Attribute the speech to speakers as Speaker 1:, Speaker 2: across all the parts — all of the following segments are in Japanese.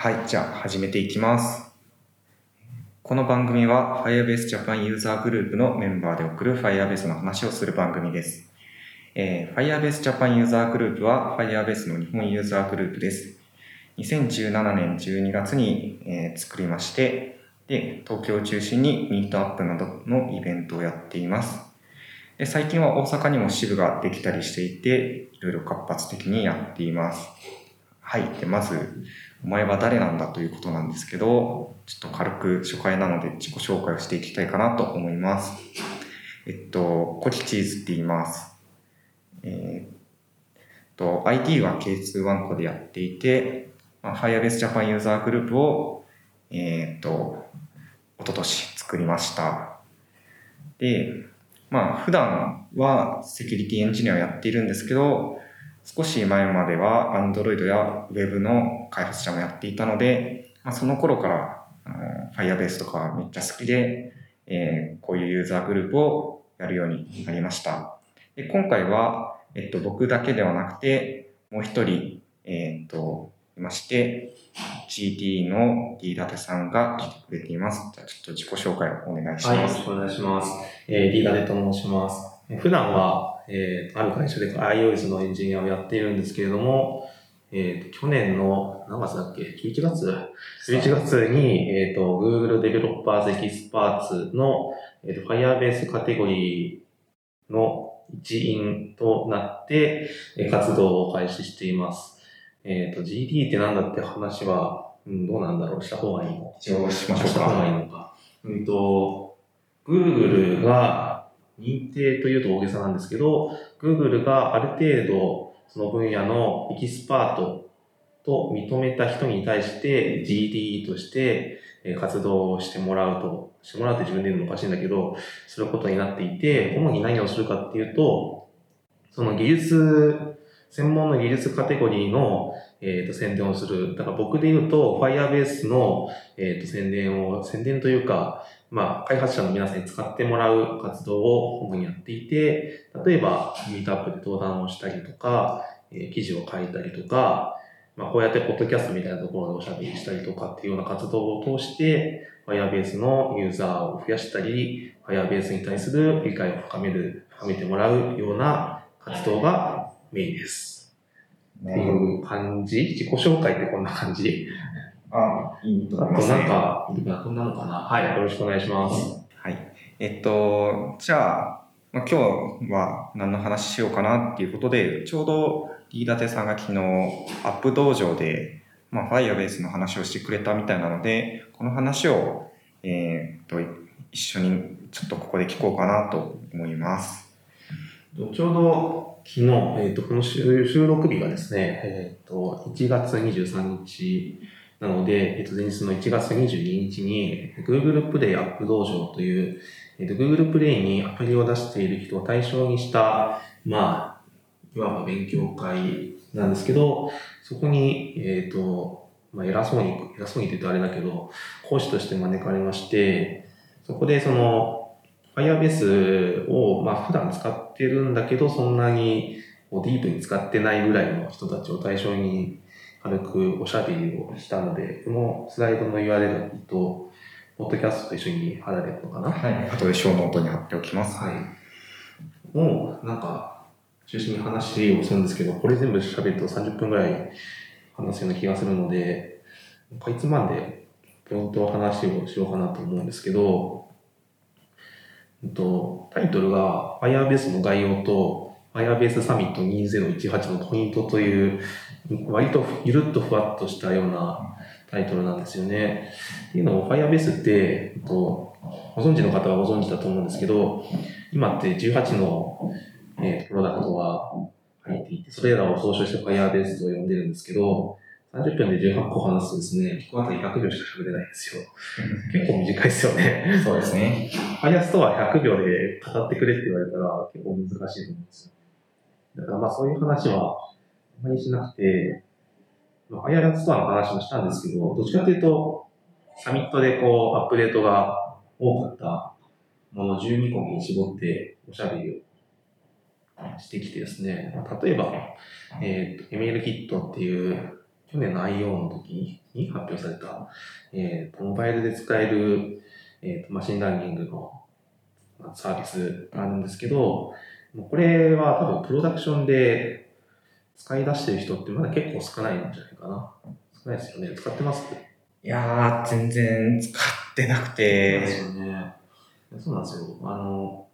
Speaker 1: はい、じゃあ始めていきます。この番組は Firebase Japan ユーザーグループのメンバーで送る Firebase の話をする番組です。えー Firebase Japan ユーザーグループは Firebase の日本ユーザーグループです。2017年12月に、えー作りまして、で、東京を中心にミートアップなどのイベントをやっています。で最近は大阪にも支部ができたりしていて、いろいろ活発的にやっています。はい。で、まず、お前は誰なんだということなんですけど、ちょっと軽く初回なので自己紹介をしていきたいかなと思います。えっと、コキチーズって言います。えーっと、IT は K2 ワンコでやっていて、まあ、Firebase Japan ユーザーグループを、えーっと、一昨年作りました。で、まあ、普段はセキュリティエンジニアをやっているんですけど、少し前までは Android や Web の開発者もやっていたので、まあ、その頃からあの Firebase とかめっちゃ好きで、えーこういうユーザーグループをやるようになりました。で今回は、えっと、僕だけではなくて、もう一人、えーっと、いまして、GT の D ダテさんが来てくれています。じゃあちょっと自己紹介をお願いします
Speaker 2: はい、よ。ろしくお願いします。えー、リーダーデと申します。普段は、えー、ある会社で iOS のエンジニアをやっているんですけれども、えーと、去年の何月だっけ ?11 月 ?11 月に、えーと、Google Developers Experts の、えーと、Firebase カテゴリーの一員となって、えー活動を開始しています。えっ、と、GD ってなんだって話は、うん、どうなんだろう？した方がいいの？
Speaker 1: 一応しましょう
Speaker 2: した方がいい
Speaker 1: か。
Speaker 2: のか。うんと、Google が認定というと大げさなんですけど、Google がある程度その分野のエキスパートと認めた人に対して GDE として活動してもらうと、してもらうって自分で言うのもおかしいんだけど、することになっていて、主に何をするかっていうと、その技術、専門の技術カテゴリーの、えー、と宣伝をする。だから僕で言うと、Firebase の、えー、と宣伝を、宣伝というか、まあ、開発者の皆さんに使ってもらう活動を主にやっていて、例えば、ミートアップで登壇をしたりとか、えー記事を書いたりとか、まあ、こうやってポッドキャストみたいなところでおしゃべりしたりとかっていうような活動を通して、Firebase のユーザーを増やしたり、Firebase に対する理解を深める、深めてもらうような活動がメインです。っていう感じ？自己紹介ってこんな感じ？
Speaker 1: あ、いいと思います、ね。
Speaker 2: なんか、いいかなこんなのかなはい、よろしくお願いします。
Speaker 1: はい。えっと、じゃあ、まあ、今日は何の話しようかなっていうことで、ちょうど飯舘さんが昨日、アップ道場で、まあ、Firebase の話をしてくれたみたいなので、この話を、えーっと、一緒にちょっとここで聞こうかなと思います。
Speaker 2: ちょうど昨日、えっ、と、この収収録日がですね、えっ、と、1月23日なので、えっ、と、前日の1月22日に、Google Play アップ道場という、えっ、と、Google Play にアプリを出している人を対象にした、まあ、いわば勉強会なんですけど、そこに、えっ、と、まあ、偉そうに、偉そうにって言うとあれだけど、講師として招かれまして、そこでその、Firebase を、まあ、普段使ってるんだけど、そんなにディープに使ってないぐらいの人たちを対象に軽くおしゃべりをしたので、このスライドの URL と、ポッドキャストと一緒に貼られるのかな？
Speaker 1: はい。後で show note に貼っておきます。
Speaker 2: はい。もう、なんか、中心に話をするんですけど、これ全部喋ると30分ぐらい話すような気がするので、かいつまんで、冒頭話をしようかなと思うんですけど、うんとタイトルが Firebase の概要と Firebase サミット2018のポイントという、割とゆるっとふわっとしたようなタイトルなんですよね。っていうのも Firebase って、とご存知の方はご存知だと思うんですけど、今って18の、えープロダクトが入っていて、それらを総称して Firebase と呼んでるんですけど、30分で18個話すとですね、1個あたり100秒しか喋れないんですよ。結構短いですよね。
Speaker 1: そうですね。
Speaker 2: Firestore は100秒で語ってくれって言われたら結構難しいと思うんですよ。だからまあそういう話はあまりしなくて、まあ、Firestore の話もしたんですけど、どっちかというと、サミットでこうアップデートが多かったもの12個に絞っておしゃべりをしてきてですね、例えば、えっ、と、 ML Kit っていう、去年の I/O の時に発表された、えーとモバイルで使える、えーと machine learning のサービスがあるんですけど、これは多分 production で使い出してる人ってまだ結構少ないんじゃないかな。少ないですよね。使ってます？
Speaker 1: いやー、全然使ってなくて、
Speaker 2: ね。そうなんですよ。あの、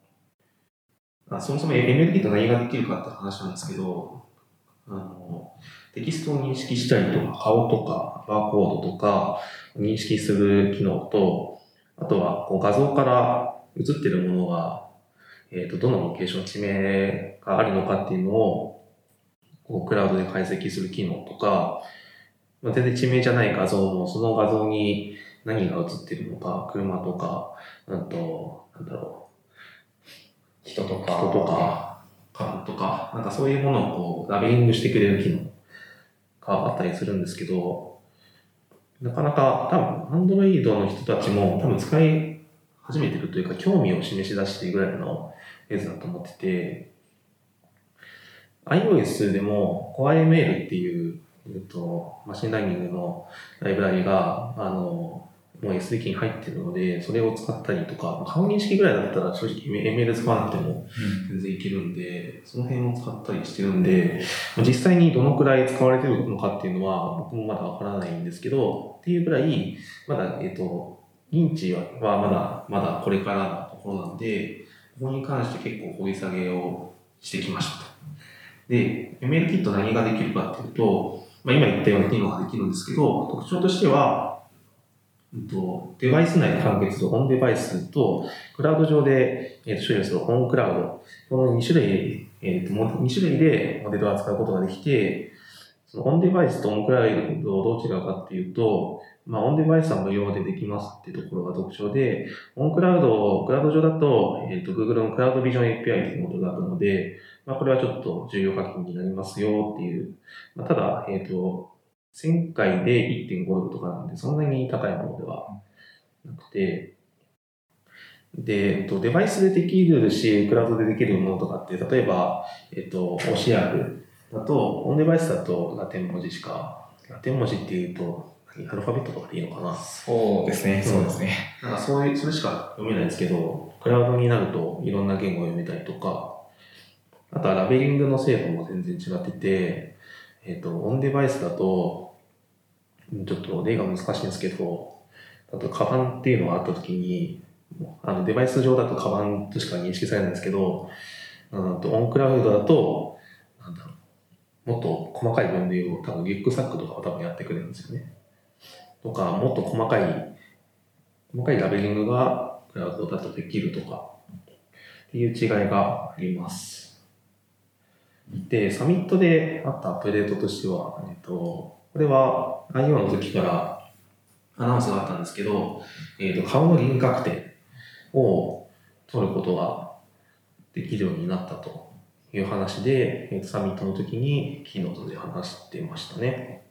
Speaker 2: あそもそも MLP と何ができるかって話なんですけど、あの、テキストを認識したりとか、顔とか、バーコードとか、認識する機能と、あとはこう画像から映ってるものが、えっ、と、どのロケーション、地名があるのかっていうのを、こうクラウドで解析する機能とか、まあ、全然地名じゃない画像も、その画像に何が映ってるのか、車とか、うんと、なんだろ
Speaker 1: 人と
Speaker 2: う、人とか、株とか、なんかそういうものをこう、ラベリングしてくれる機能があったりするんですけど、なかなか多分、 Android の人たちも多分使い始めてるというか、興味を示し出しているぐらいのやつだと思ってて、iOS でも CoreML っていう、えっと、 machine learning のライブラリが、あの、もう SDK に入ってるので、それを使ったりとか、顔認識ぐらいだったら正直 ML 使わなくても全然いけるんで、その辺も使ったりしてるんで、まあ実際にどのくらい使われてるのかっていうのは僕もまだわからないんですけど、っていうぐらい、まだ、えっ、と、認知ははまだ、まだこれからのところなんで、ここに関して結構掘り下げをしてきましたと。で、ML キット何ができるかっていうと、まあ、今言ったような機能ができるんですけど、特徴としては、デバイス内で完結と on-device と、クラウド上で、処理する on-cloud、この2種類、えーと2種類でモデルを扱うことができて、その on-device と on-cloud をどう違うかっていうと、まあ、 on-device は無料でできますっていうところが特徴で、 on-cloud、クラウド上だと、えっ、と、Google のクラウドビジョン API というものがあるので、まあ、これはちょっと重要課金になりますよっていう。まあ、ただ、えっ、と、1000回で1.5ドルとかなんで、そんなに高いものではなくて、で、えっと、デバイスでできるし、クラウドでできるものとかって、例えば、えっと、OCR だと、オンデバイスだとラテン文字しか、ラテン文字っていうと、何アルファベットとかでいいのかな
Speaker 1: そうですね、そうですね。
Speaker 2: なんかそういう、それしか読めないんですけど、クラウドになるといろんな言語を読めたりとか、あとはラベリングの精度も全然違ってて、えっ、と、オンデバイスだと、ちょっと例が難しいんですけど、あと、カバンっていうのがあった時に、あの、デバイス上だとカバンとしか認識されないんですけど、うんと、オンクラウドだと、なんだろう、もっと細かい分類を多分リュックサックとかを多分やってくれるんですよね。とか、もっと細かい、細かいラベリングがクラウドだとできるとか、っていう違いがあります。で、サミットであったアップデートとしては、えっと、これは IO の時からアナウンスがあったんですけど、えっと、顔の輪郭点を取ることができるようになったという話で、え、サミットの時にキーノートで話してましたね。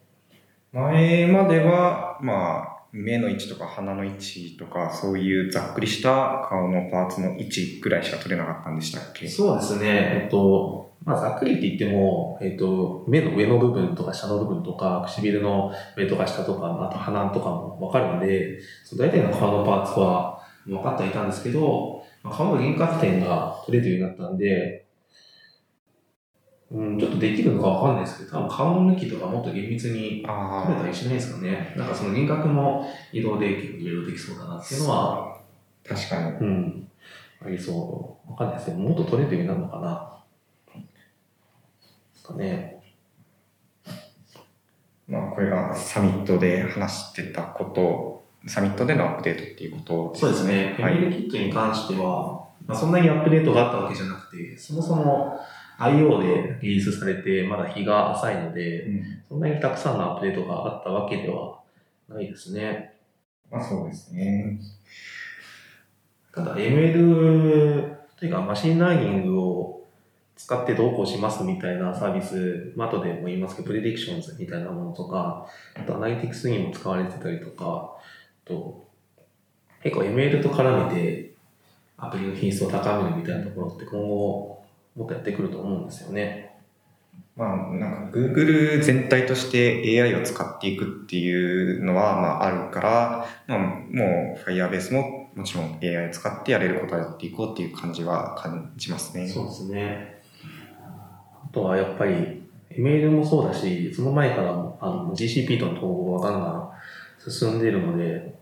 Speaker 1: 前までは、まあ、目の位置とか鼻の位置とか、そういうざっくりした顔のパーツの位置ぐらいしか取れなかったんでしたっけ？
Speaker 2: そうですね。えっと、まあ、ざっくりって言っても、えっと、目の上の部分とか下の部分とか、唇の上とか下とか、あと鼻とかもわかるんで、その大体の顔のパーツは分かっていたんですけど、顔の輪郭点が取れるようになったんで、うん、ちょっとできるのかわかんないですけど、多分顔の向きとかもっと厳密に
Speaker 1: あ
Speaker 2: 取れたりしないですかね。なんかその輪郭の移動で結構いろいろできそうだなっていうのは、
Speaker 1: あ、確かに。
Speaker 2: うん。ありそう。わかんないですけど、もっと取れるようになるのかな。ですかね。
Speaker 1: まあ、これがサミットで話してたこと、サミットでのアップデートっていうこと
Speaker 2: そうですね。
Speaker 1: はい
Speaker 2: ML キットに関しては、まあ、そんなにアップデートがあったわけじゃなくて、そもそも IO でリリースされて、まだ日が浅いので、
Speaker 1: うん。
Speaker 2: そんなにたくさんのアップデートがあったわけではないですね。
Speaker 1: まあ、そうですね。
Speaker 2: ただ ML というか machine learning を使ってどうこうしますみたいなサービス、まあ、後でも言いますけど、 Predictions みたいなものとか、あと Analytics にも使われてたりとか、あと結構 ML と絡めてアプリの品質を高めるみたいなところって今後もっとやってくると思うんですよね。
Speaker 1: まあ、なんか Google 全体として AI を使っていくっていうのは、まあ、あるから、まあ、もう Firebase ももちろん AI を使ってやれることをやっていこうっていう感じは感じますね。
Speaker 2: そうですね。あとはやっぱり、メールもそうだし、その前からもあの GCP との統合がガンガン進んでいるので、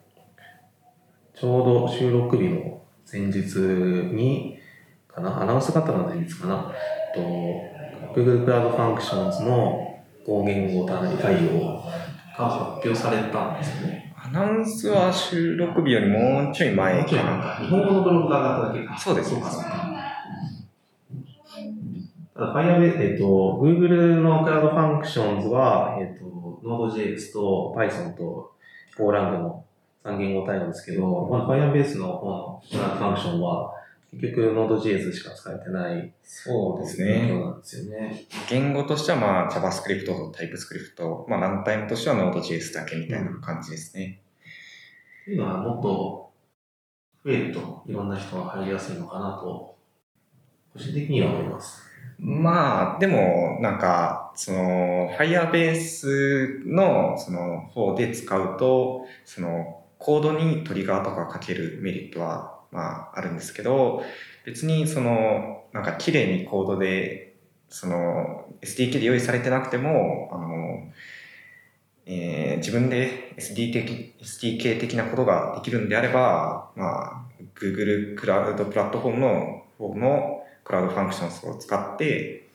Speaker 2: ちょうど収録日の前日に、かな、アナウンス型の前日かな、と Google Cloud Functions の合言語対応が発表されたんですよね。
Speaker 1: アナウンスは収録日よりもうちょい前かな。
Speaker 2: 日本語のブログが上がっただけか。
Speaker 1: そうです
Speaker 2: そうかそうか。ただ、Firebase、えっと、Google の Cloud Functions は、えっと、Node.js と Python と Golang の3言語対応ですけど、まあ、Firebase の方の Cloud Function は、結局 Node.js しか使えてない
Speaker 1: そうです
Speaker 2: 状
Speaker 1: ね。
Speaker 2: 況なんですよね。
Speaker 1: 言語としてはまあ JavaScript と TypeScript、まあランタイムとしては Node.js だけみたいな感じですね。
Speaker 2: っていうのはもっと増えるといろんな人が入りやすいのかなと、個人的には思います。
Speaker 1: まあ、でも、なんか、その、Firebase の、その、方で使うと、その、コードに trigger とかかけるメリットは、まあ、あるんですけど、別に、その、なんか、綺麗にコードで、その、SDK で用意されてなくても、あの、えー自分で SD 的 SDK 的なことができるんであれば、まあ、Google クラウドプラットフォームの方の Cloud Functions を使って、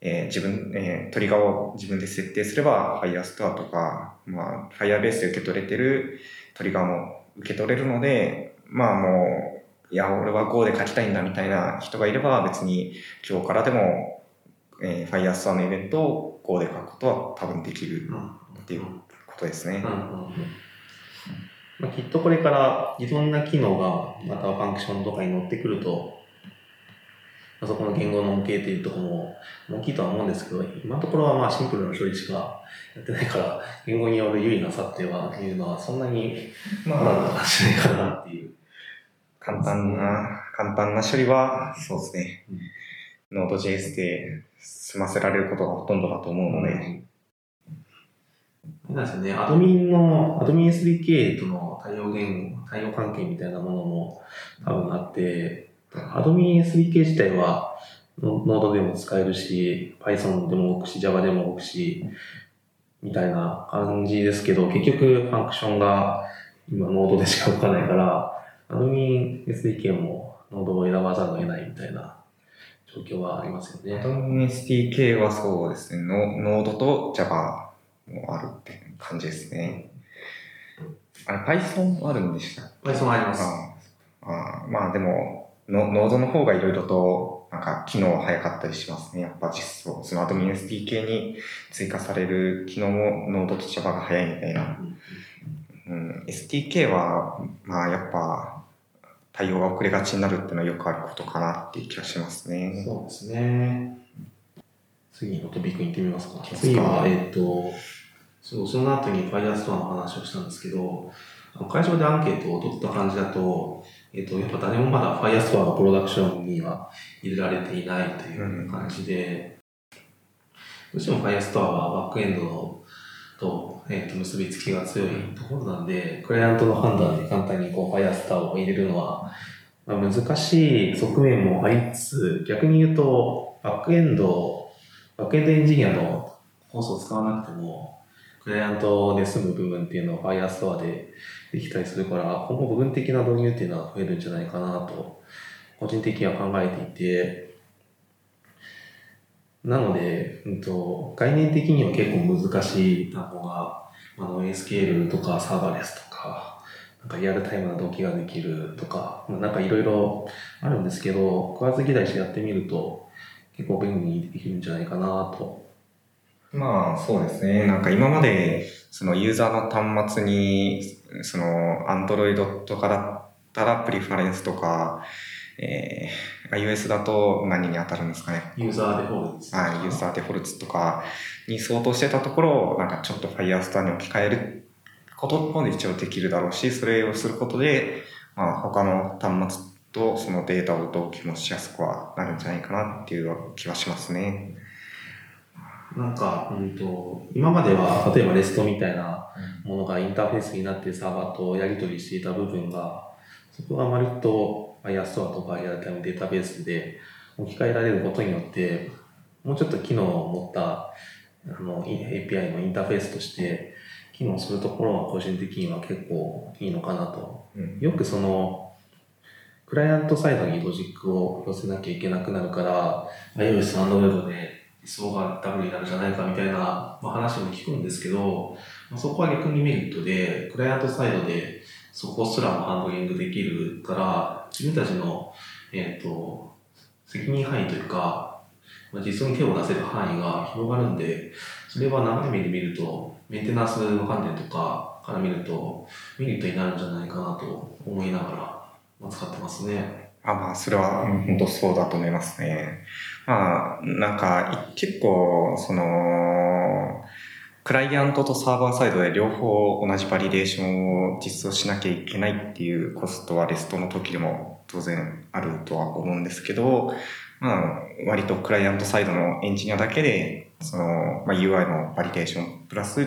Speaker 1: えー自分、えートリガーを自分で設定すれば Firestore とか、まあ、Firebase で受け取れてるトリガーも受け取れるので、まあもう、いや、俺は Go で書きたいんだみたいな人がいれば別に今日からでも、えー、Firestore のイベントを Go で書くことは多分できるっていうことですね。
Speaker 2: まあ、きっとこれからいろんな機能がまたファンクションとかに乗ってくると、あ、そこの言語の模型っていうところも大きいとは思うんですけど、今のところはまあシンプルな処理しかやってないから、言語による有利な差っていうのはそんなに
Speaker 1: ま
Speaker 2: まだ感じないかなっていう。
Speaker 1: 簡単な、簡単な処理は、そうですね。Node.js で済ませられることがほとんどだと思うので、
Speaker 2: なんですよね、アドミンの、アドミン SDK との対応言語、対応関係みたいなものも多分あって、アドミン SDK 自体はノノードでも使えるし、Python でも動くし、Java でも動くし、みたいな感じですけど、結局ファンクションが今ノードでしか動かないから、アドミン SDK もノードを選ばざるを得ないみたいな状況はありますよね。
Speaker 1: SDK はそうですね、ノ Node と Java もあるって感じですね。あれ、Python あるんでした
Speaker 2: Python あります。
Speaker 1: ああまあでも、ノノードの方がいろいろと、なんか機能早かったりしますね。やっぱ実装。そのアドミン SDK に追加される機能もノードと Java が早いみたいな。うん、SDK は、まあやっぱ、対応が遅れがちになるっていうのはよくあることかなっていう気がしますね。
Speaker 2: そうですね。次のトピックに行ってみますか。
Speaker 1: すか
Speaker 2: 次は、えっ、と、そうその後に Firestore の話をしたんですけど、会場でアンケートを取った感じだと、えっ、と、やっぱ誰もまだ Firestore がプロダクションには入れられていないという感じで、どうしても Firestore はバックエンドのと,、えーと結びつきが強いところなんで、クライアントの判断で簡単にこう Firestore を入れるのは、まあ、難しい側面もありつつ、逆に言うと、バックエンド、バックエンドエンジニアのコースを使わなくても、クライアントで済む部分っていうのは Firestore でできたりするから、今後部分的な導入っていうのは増えるんじゃないかなと、個人的には考えていて、なので、うんと、概念的には結構難しい単語が、あの、ASQL とかサーバーレスとか、なんかリアルタイムな動機ができるとか、まあなんかいろいろあるんですけど、食わず嫌いしてやってみると、結構便利にできるんじゃないかなと。
Speaker 1: まあそうですね。なんか今まで、そのユーザーの端末に、その Android とかだったらプリファレンスとか、えー、iOS だと何に当たるんですかね。
Speaker 2: ユーザーデフォルトです
Speaker 1: あユーザーデフォルトとかに相当してたところを、なんかちょっと Firestore に置き換えることも一応できるだろうし、それをすることで、まあ他の端末とそのデータを同期もしやすくはなるんじゃないかなっていう気はしますね。
Speaker 2: なんか、うんと、今までは、例えばレストみたいなものがインターフェースになってサーバーとやり取りしていた部分が、そこが割と Firestore とかリアルタイムデータベースで置き換えられることによって、もうちょっと機能を持ったあの API のインターフェースとして機能するところは個人的には結構いいのかなと。
Speaker 1: うん
Speaker 2: よくその、クライアントサイドにロジックを寄せなきゃいけなくなるから、iOS、Android で理想がダブルになるんじゃないかみたいな、まあ、話も聞くんですけど、まあ、そこは逆にメリットで、クライアントサイドでそこすらもハンドリングできるから、自分たちの、えっ、と、責任範囲というか、まあ、実装に手を出せる範囲が広がるんで、それは長い目で見ると、メンテナンスの観点とかから見ると、メリットになるんじゃないかなと思いながら、使ってますね。
Speaker 1: あまあ、それは本当そうだと思いますね。まあ、なんか、結構、その、クライアントとサーバーサイドで両方同じバリデーションを実装しなきゃいけないっていうコストはレストの時でも当然あるとは思うんですけど、まあ、割と client side のエンジニアだけで、その、まあ、UI の validation プラス、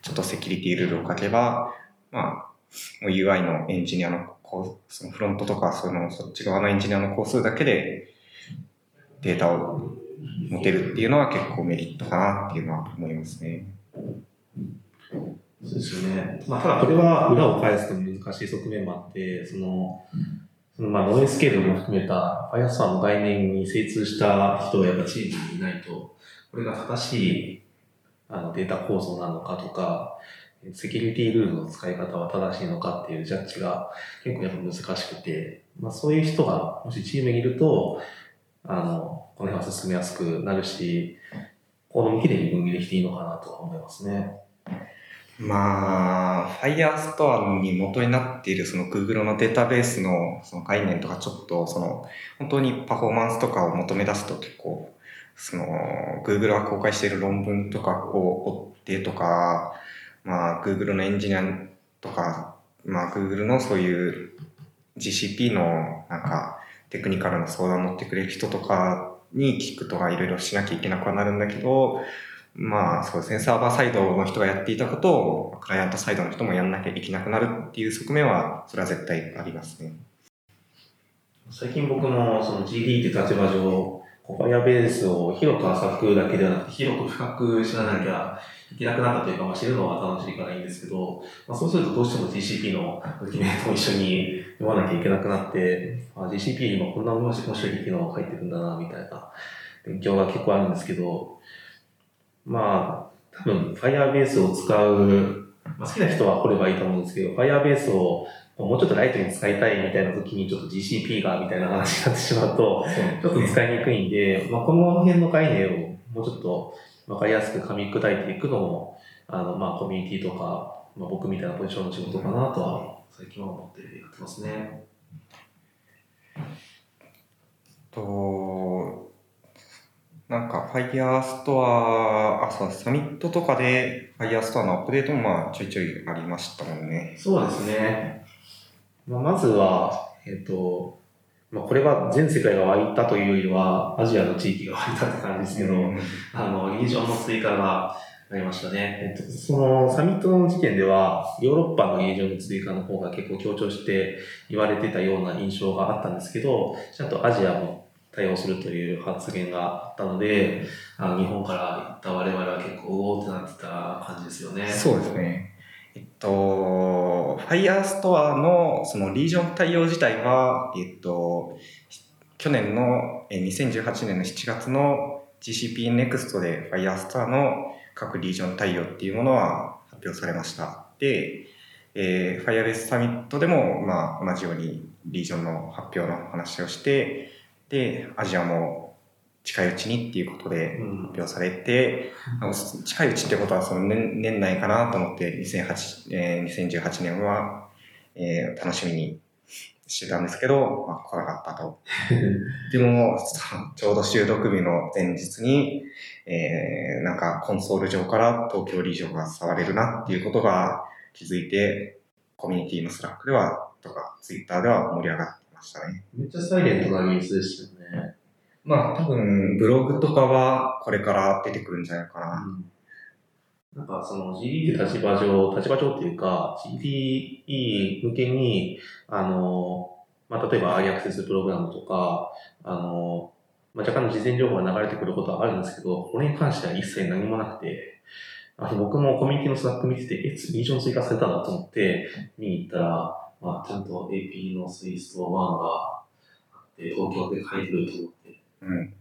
Speaker 1: ちょっと security rule を書けば、まあ、UI のエンジニアのこうそのフロントとかそのそっち側のエンジニアの工数だけでデータを持てるっていうのは結構メリットかなっていうのは思いますね。
Speaker 2: そうですね。まあ、ただこれは裏を返すと難しい側面もあって、その、そのまあ、ノイズスケールも含めた Firestore の概念に精通した人がやっぱチームにいないと、これが正しいあのデータ構造なのかとか、セキュリティルールの使い方は正しいのかっていうジャッジが結構やっぱ難しくて、まあ、そういう人がもしチームにいると、あの、この辺は進めやすくなるし、コードもきれいに分離できていいのかなとは思いますね。
Speaker 1: まあ、Firestore に元になっているその Google のデータベースのその概念とかちょっとその本当にパフォーマンスとかを求め出すと結構その Google が公開している論文とかを追ってとか、まあ Google のエンジニアとか、まあ Google のそういう GCP のなんかテクニカルな相談を乗ってくれる人とかに聞くとかいろいろしなきゃいけなくはなるんだけど、まあそうですね、サーバーサイドの人がやっていたことを、クライアントサイドの人もやんなきゃいけなくなるっていう側面は、それは絶対ありますね。
Speaker 2: 最近僕もその GD って立場上、こう Firebase を広く浅くだけではなくて、広く深く知らなきゃいけなくなったというか、まあ、知るのは楽しいからいいんですけど、まあ、そうするとどうしても GCP のドキュメントも一緒に読まなきゃいけなくなって、あ GCP にもこんな面白い機能が入ってるんだな、みたいな。勉強が結構あるんですけど、まあ、多分 Firebase を使う、まあ、好きな人は掘ればいいと思うんですけど、Firebase をもうちょっとライトに使いたいみたいな時にちょっと GCP がみたいな話になってしまうと、ちょっと使いにくいんで、まあ、この辺の概念をもうちょっとわかりやすく噛み砕いていくのも、あの、まあ、コミュニティとか、まあ、僕みたいなポジションの仕事かなとは、最近は思ってやってますね。
Speaker 1: と、なんか Firestore、あ、そう、サミットとかで Firestore のアップデートもまあちょいちょいありましたもんね。
Speaker 2: そうですね。まあ、まずは、えっ、と、まあ、これは全世界が湧いたというよりは、アジアの地域が湧いたって感じですけど、あの、リージョンの追加がありましたね。えっと、そのサミットの時点では、ヨーロッパのリージョンの追加の方が結構強調して言われてたような印象があったんですけど、ちゃんとアジアも対応するという発言があったので、あの日本から行った我々は結構うおーってなってた感じですよね。
Speaker 1: そうですね。えっと、Firestore のそのリージョン対応自体は、えっと、去年の2018年の7月の GCP Next で Firestore の各リージョン対応っていうものは発表されました。で、えー、Firebase サミットでも、まあ、同じようにリージョンの発表の話をして、で、アジアも近いうちにっていうことで
Speaker 2: うん
Speaker 1: 発表されて、あの近いうちってことはその年年内かなと思って2008、えー2018年は、えー楽しみにしてたんですけど、まあ、来なかったと。でも、さちょうど収録日の前日に、えーなんかコンソール上から東京 region が触れるなっていうことが気づいて、コミュニティの Slack では、とか、ツイッターでは盛り上がってましたね。
Speaker 2: めっちゃサイレントなニュースでしたよね。
Speaker 1: まあ多分、ブログとかはこれから出てくるんじゃないかな。
Speaker 2: なんかその GDE って立場上、立場上っていうか、GDE 向けに、あの、まあ、例えば early access program とか、あの、まあ、若干の事前情報が流れてくることはあるんですけど、これに関しては一切何もなくて、あの僕もコミュニティの Slack 見てて、え、 region 追加されたなと思って見に行ったら、まあ、ちゃんと AP のスイスト1があって、東京で書いてると思って、
Speaker 1: うん。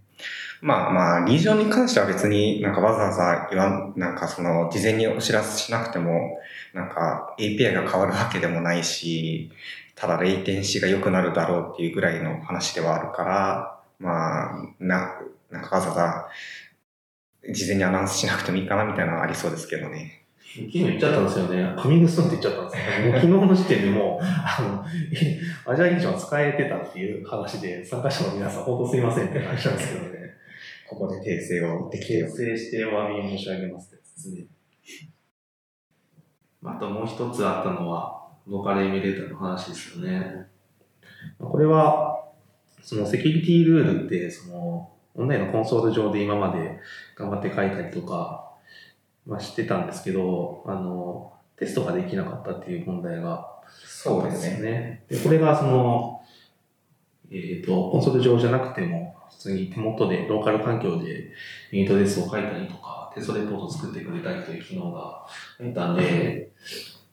Speaker 1: まあまあ、リージョンに関しては別になんかわざわざ言わん、なんかその事前にお知らせしなくても、なんか API が変わるわけでもないし、ただレイテンシーが良くなるだろうっていうぐらいの話ではあるから、まあ、な、なんかわざわざ事前にアナウンスしなくてもいいかなみたいなのはありそうですけどね。
Speaker 2: 昨日言っちゃったんですよね。カミングスンって言っちゃったんですよ。もう昨日の時点でもう、あの、えアジャイリージョンは使えてたっていう話で、参加者の皆さん、本当すいませんって話なんですけどね。
Speaker 1: ここで訂正をできて
Speaker 2: 訂正してお詫び申し上げますって。あともう一つあったのは、ローカルエミュレーターの話ですよね。これは、そのセキュリティルールって、その、オンラインのコンソール上で今まで頑張って書いたりとか、まあ、してたんですけど、あの、テストができなかったっていう問題が
Speaker 1: そうですね。
Speaker 2: ね。で、これがその、えっ、と、コンソール上じゃなくても、普通に手元で、ローカル環境でユニットレスを書いたりとか、テストレポートを作ってくれたりという機能が入ったんで、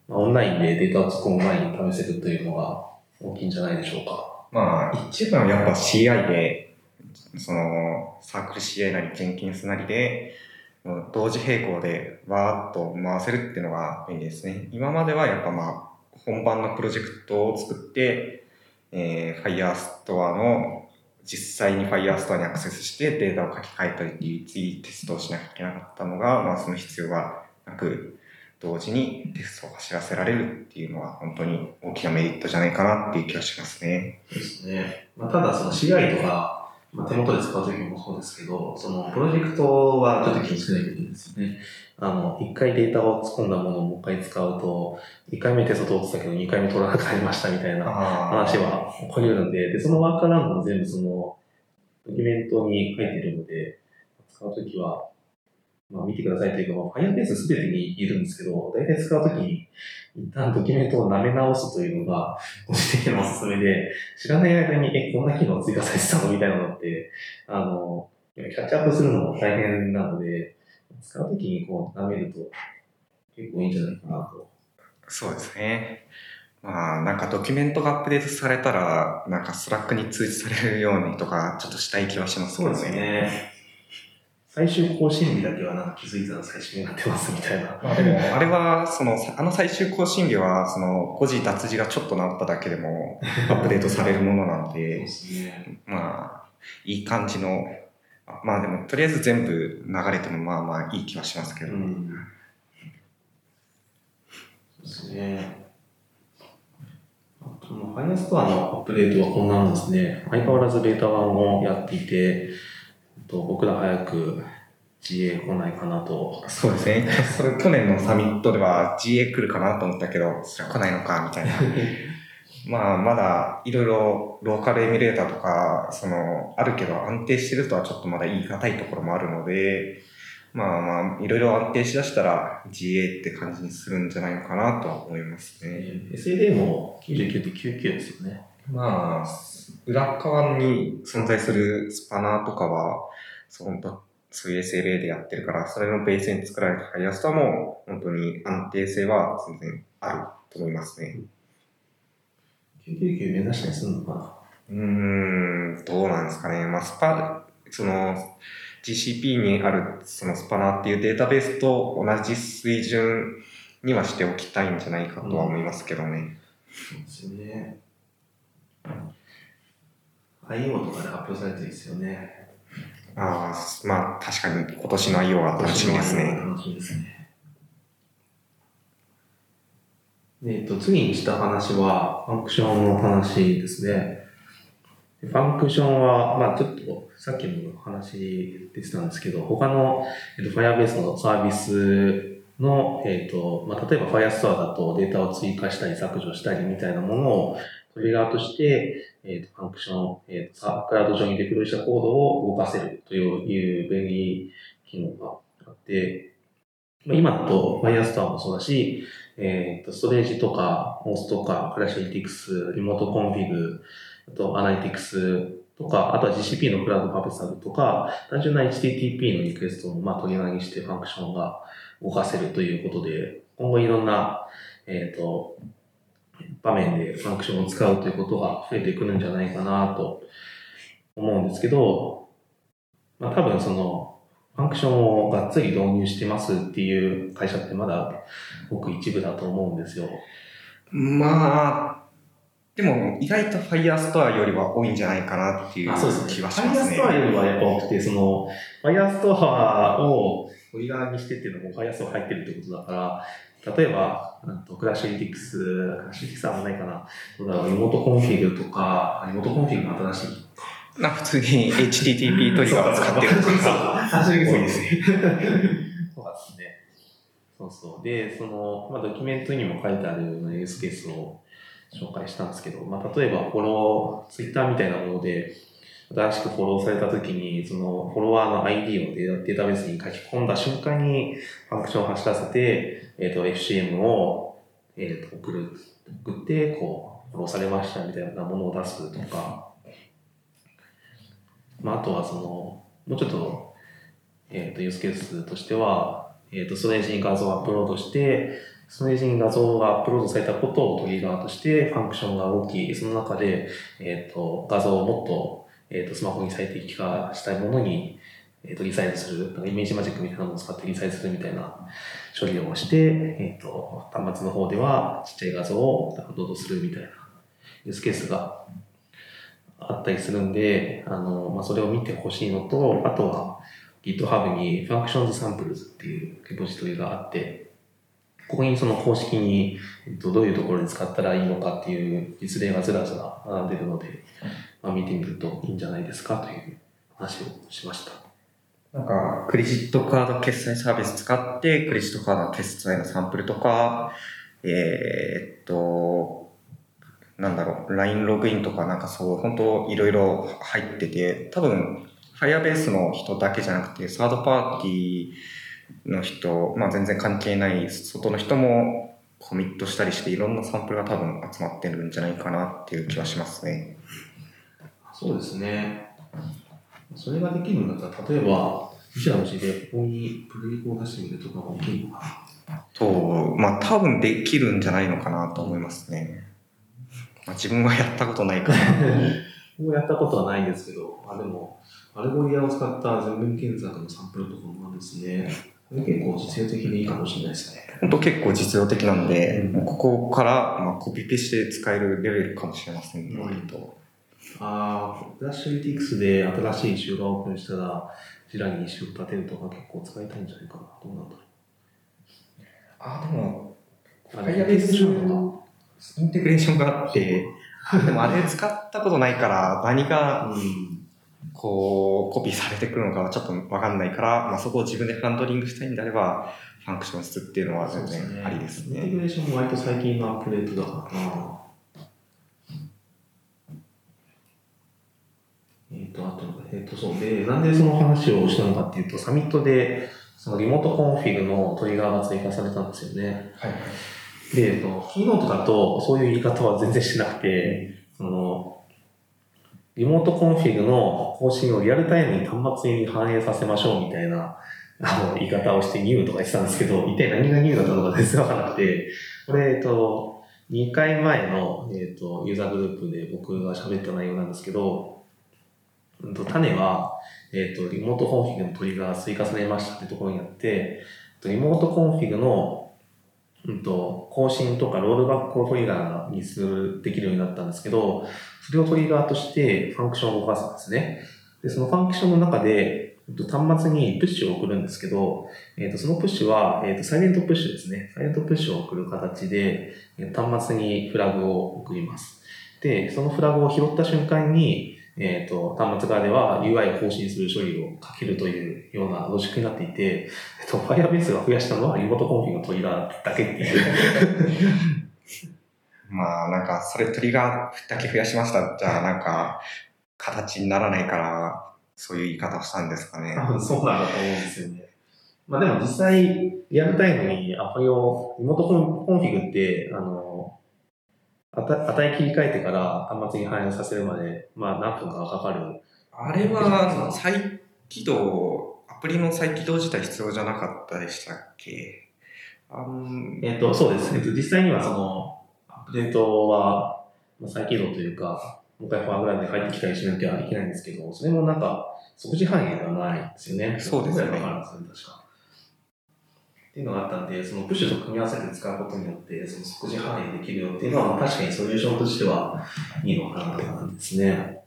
Speaker 2: まあ、オンラインでデータを突っ込む前に試せるというのが大きいんじゃないでしょうか。
Speaker 1: まあ、一番はやっぱ CI で、その、サークル CI なり、ジェンキンスなりで、同時並行でわーっと回せるっていうのが便利ですね。今まではやっぱまあ、本番のプロジェクトを作って、えー、Firestore の、実際に Firestore にアクセスしてデータを書き換えたりっていうテストをしなきゃいけなかったのが、まあその必要がなく、同時にテストを走らせられるっていうのは本当に大きなメリットじゃないかなっていう気がしますね。
Speaker 2: そうですね。まあ、ただ、その CI とか、まあ、手元で使うときもそうですけど、そのプロジェクトはちょっと気をつけないといけないですよね。あの、一回データを突っ込んだものをもう一回使うと、一回目テスト通ってたけど、二回目取らなくなりましたみたいな話は起こり得るんで、で、そのワークアラウンドも全部その、ドキュメントに書いてるので、使うときは、まあ見てくださいというか、まあ、Firebase すべてにいるんですけど、大体使うときに、一旦ドキュメントを舐め直すというのが、個人的なおすすめで、知らない間に、え、こんな機能追加されてたのみたいなのって、あの、 catch up するのも大変なので、使うときにこう、舐めると、結構いいんじゃないかなと。
Speaker 1: そうですね。まあ、なんかドキュメントがアップデートされたら、なんか Slack に通知されるようにとか、ちょっとしたい気はしますけどね。
Speaker 2: ね。最終更新日だけはなんか気づいたら最終になってますみたいな。
Speaker 1: まあでも、あれは、その、あの最終更新日は、その、誤字脱字がちょっと直っただけでも、アップデートされるものなの
Speaker 2: そうで。
Speaker 1: まあ、いい感じの、まあでも、とりあえず全部流れても、まあまあ、いい気はしますけどね。
Speaker 2: うん。そうですね。あと、ファイアストアのアップデートはこんなんですね。相変わらずベータ版をやっていて、と僕ら早く GA 来ないかなと。
Speaker 1: そうですね。それ、去年のサミットでは GA 来るかなと思ったけど、それは来ないのか、みたいな。まあ、まだいろいろローカルエミュレーターとか、その、あるけど安定してるとはちょっとまだ言い難いところもあるので、まあまあ、いろいろ安定しだしたら GA って感じにするんじゃないのかなとは思いますね。
Speaker 2: SAD も99.99ですよね。
Speaker 1: まあ、裏側に存在するスパナーとかは、そのそういう SLA でやってるから、それのベースに作られた Firestore も、本当に安定性は全然あると思いますね。
Speaker 2: 999目指したりするのかな？
Speaker 1: うーん、どうなんですかね。まあ、スパ、その、GCP にあるそのスパナーっていうデータベースと同じ水準にはしておきたいんじゃないかとは思いますけどね。
Speaker 2: そうですよね。IO とかで発表されてるんですよね。
Speaker 1: ああ、まあ、確かに今年の IO は楽しみですね。
Speaker 2: 楽しみですね。えっと、次にした話は、ファンクションの話ですね。Function は、まあちょっと、さっきの話でしたんですけど、他の、えっと、Firebase のサービスの、えっと、まあ例えば Firestore だとデータを追加したり削除したりみたいなものを trigger として、えっ、と、 Function、えっ、と、クラウド上に deploy したコードを動かせるという便利機能があって、まあ、今だと Firestore もそうだし、えっ、と、ストレージとか、ホースとか、 Crashlytics、 Remote Config、あと、アナリティクスとか、あとは GCP のクラウドパブサブとか、単純な HTTP のリクエストをまあトリガーにしてファンクションが動かせるということで、今後いろんな、えっ、と、場面でファンクションを使うということが増えてくるんじゃないかなと思うんですけど、まあ多分その、ファンクションをがっつり導入してますっていう会社ってまだごく一部だと思うんですよ。
Speaker 1: まあ、でも意外と Firestore よりは多いんじゃないかなっていう
Speaker 2: あそうですね。
Speaker 1: 気はしますね。
Speaker 2: Firestore よりはやっぱ多くて、その、Firestore をトリガーにしてっていうのも Firestore 入ってるってことだから、例えば、なんと Crashlytics、Crashlytics はあんまないかな。そうだ、 Remote Config とか、 Remote Config が新しい。
Speaker 1: まあ普通に HTTP トリガーを使ってるとか。
Speaker 2: 確かに
Speaker 1: 多いですね。
Speaker 2: そうですね。そうそう。で、その、まあ、ドキュメントにも書いてあるようなユースケースを紹介したんですけど、まあ、例えばフォロー、ツイッターみたいなもので、新しくフォローされたときに、そのフォロワーの ID をデータデータベースに書き込んだ瞬間に、ファンクションを走らせて、えっ、と、FCM を、えっ、と、送る、送って、こう、フォローされましたみたいなものを出すとか、まあ、あとはその、もうちょっと、えっ、と、ユースケースとしては、えっ、と、ストレージに画像をアップロードして、ストレージに画像がアップロードされたことをトリガーとして、ファンクションが動き、その中で、えっ、と、画像をもっと、えっ、と、スマホに最適化したいものに、えっ、と、リサイズする、イメージマジックみたいなものを使ってリサイズするみたいな処理をして、えっ、と、端末の方ではちっちゃい画像をダウンロードするみたいなユースケースがあったりするんで、あの、まあ、それを見てほしいのと、あとは GitHub に Functions Samples っていうレポジトリがあって、ここにその公式に、えっと、どういうところで使ったらいいのかっていう実例がずらずら並んでるので、まあ、見てみるといいんじゃないですかという話をしました。
Speaker 1: なんか、クレジットカード決済サービス使って、クレジットカード決済のサンプルとか、えーっと、なんだろう、LINE ログインとかなんかそう、本当いろいろ入ってて、多分、Firebase の人だけじゃなくて、サードパーティーの人、まあ全然関係ない外の人もコミットしたりして、いろんなサンプルが多分集まってるんじゃないかなっていう気はしますね。
Speaker 2: そうですね。それができるんだったら、例えば、うちらのうちでここにプルリクを出してみるとかもできるのかな。
Speaker 1: と、まあ多分できるんじゃないのかなと思いますね。まあ自分はやったことないから。
Speaker 2: 僕もやったことはないんですけど、あでも、 Algolia を使った全文検索のサンプルとかもあるんですね。結構実用的でいいかもしれないですね。
Speaker 1: 本当結構実用的なんで、
Speaker 2: うん
Speaker 1: ここからまあコピペして使えるレベルかもしれませんね、
Speaker 2: うん
Speaker 1: 割と。
Speaker 2: ああ、 Crashlytics で新しいイシューがオープンしたら、 Jira にイシュー立てるとか結構使いたいんじゃないかな。どうなんだろ
Speaker 1: あ、でも、
Speaker 2: う。
Speaker 1: Firebase インテグレーションがあって、でもあれ使ったことないから、何が
Speaker 2: うん。
Speaker 1: こう、コピーされてくるのかはちょっとわかんないから、まあそこを自分でハンドリングしたいんであれば、ファンクション室っていうのは全然ありです
Speaker 2: インテ
Speaker 1: ね。
Speaker 2: グレーションも割と最近のアップデートだからな。えっ、と、あと、えっ、と、そうで、なんでその話をしたのかっていうと、サミットで、その Remote Config のトリガーが追加されたんですよね。
Speaker 1: はい。
Speaker 2: で、えっと、キーノートだと、そういう言い方は全然してなくて、その、 Remote Config の更新をリアルタイムに端末に反映させましょうみたいな、あの、言い方をしてニューとか言ってたんですけど、一体何がニューだったのか全然わからなくて、これ、えっと、2回前の、えっと、ユーザーグループで僕が喋った内容なんですけど、種は、えっと、 Remote Config のトリガー追加されましたってところにあって、 Remote Config のうんと、更新とかロールバックをトリガーにする、できるようになったんですけど、それをトリガーとしてファンクションを動かすんですね。で、そのファンクションの中で、端末にプッシュを送るんですけど、えっと、そのプッシュは、えっと、サイレントプッシュですね。サイレントプッシュを送る形で、端末にフラグを送ります。で、そのフラグを拾った瞬間に、えっ、と、端末側では UI を更新する処理をかけるというようなロジックになっていて、えっと、Firebase が増やしたのは Remote Config のトリガーだけっていう。
Speaker 1: まあ、なんか、それトリガーだけ増やしました。じゃあ、なんか、形にならないから、そういう言い方をしたんですかね。
Speaker 2: 多分そうなんだと思うんですよね。まあでも実際、リアルタイムにアプリを、 Remote Config って、あの、値切り替えてから端末に反映させるまで、まあ何分かかかる。
Speaker 1: あれは、再起動、アプリの再起動自体必要じゃなかったでしたっけ？あん
Speaker 2: えっ、と、そうです。えっ、と、実際にはその、アップデートは、まあ、再起動というか、もう一回フォアグラウン入ってきたりしなきゃいけないんですけど、それもなんか、即時反映ではないんですよね。
Speaker 1: そうですね、
Speaker 2: 確か。っていうのがあったんで、そのプッシュと組み合わせて使うことによって、その即時反映できるよっていうのは、まあ確かにソリューションとしてはいいのかなと思うんですね。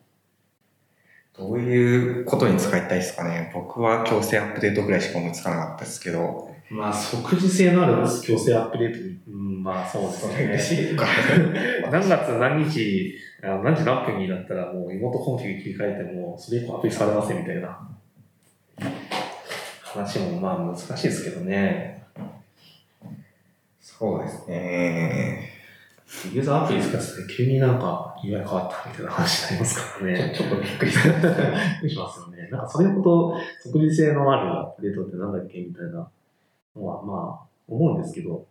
Speaker 1: どういうことに使いたいですかね？僕は強制アップデートぐらいしか思いつかなかったですけど。
Speaker 2: まあ、即時性のある強制アップデート、うん、まあそうですね。
Speaker 1: いか。
Speaker 2: 何月何日、何時何分になったらもう Remote Config 切り替えても、それ以降アプリされませんみたいな話もまあ難しいですけどね。
Speaker 1: そうですね。
Speaker 2: ユーザーアプリ使ってて急になんか UI 変わったみたいな話になりますからね。
Speaker 1: ちょっとびっくりし
Speaker 2: ますよね。なんかそれほど即時性のあるアップデートってなんだっけみたいなのはまあ思うんですけど、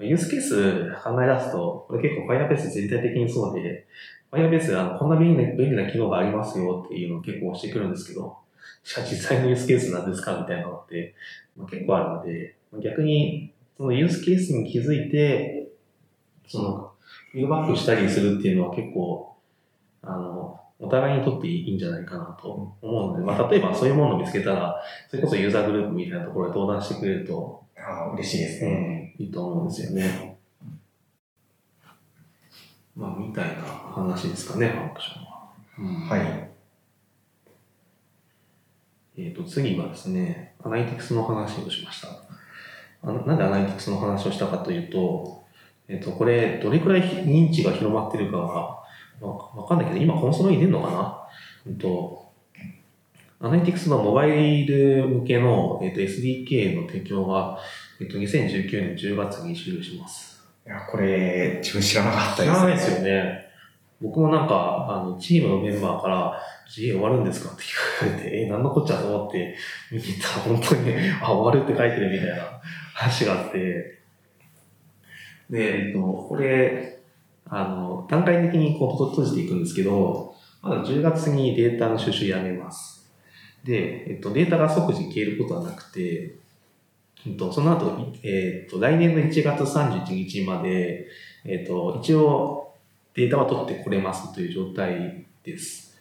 Speaker 2: ユースケース考え出すと、これ結構 Firebase 全体的にそうで、Firebase あのこんな便利な便利な機能がありますよっていうのを結構押してくるんですけど、じゃあ実際のユースケースなんですかみたいなのって、まあ、結構あるので、逆にそのユースケースに気づいて、そのフィードバックしたりするっていうのは結構、あの、お互いにとっていいんじゃないかなと思うので、まあ、例えばそういうものを見つけたら、それこそユーザーグループみたいなところで登壇してくれると、
Speaker 1: あー嬉しいですね。
Speaker 2: いいと思うんですよね。まあ、みたいな話ですかね、ファンクションは。うん
Speaker 1: はい。
Speaker 2: えっ、と、次はですね、アナリティクスの話をしました。なんでアナリティクスの話をしたかというと、えっ、と、これ、どれくらい認知が広まってるかはわわかんないけど、今コンソールに出るのかな？えっと、アナリティクスのモバイル向けの、えっと SDK の提供は、えっと、2019年10月に終了します。
Speaker 1: いや、これ、自分知らなかったです。
Speaker 2: 知らないですよね。僕もなんか、あの、チームのメンバーから、GA 終わるんですかって聞かれて、え、なんのこっちゃと思って見に行ったら、本当に、あ、終わるって書いてるみたいな話があって、で、えっと、これ、あの、段階的にこう閉じていくんですけど、まだ10月にデータの収集やめます。で、えっと、データが即時消えることはなくて、えっと、その後、えっと、来年の1月31日まで、えっと、一応データは取ってこれますという状態です。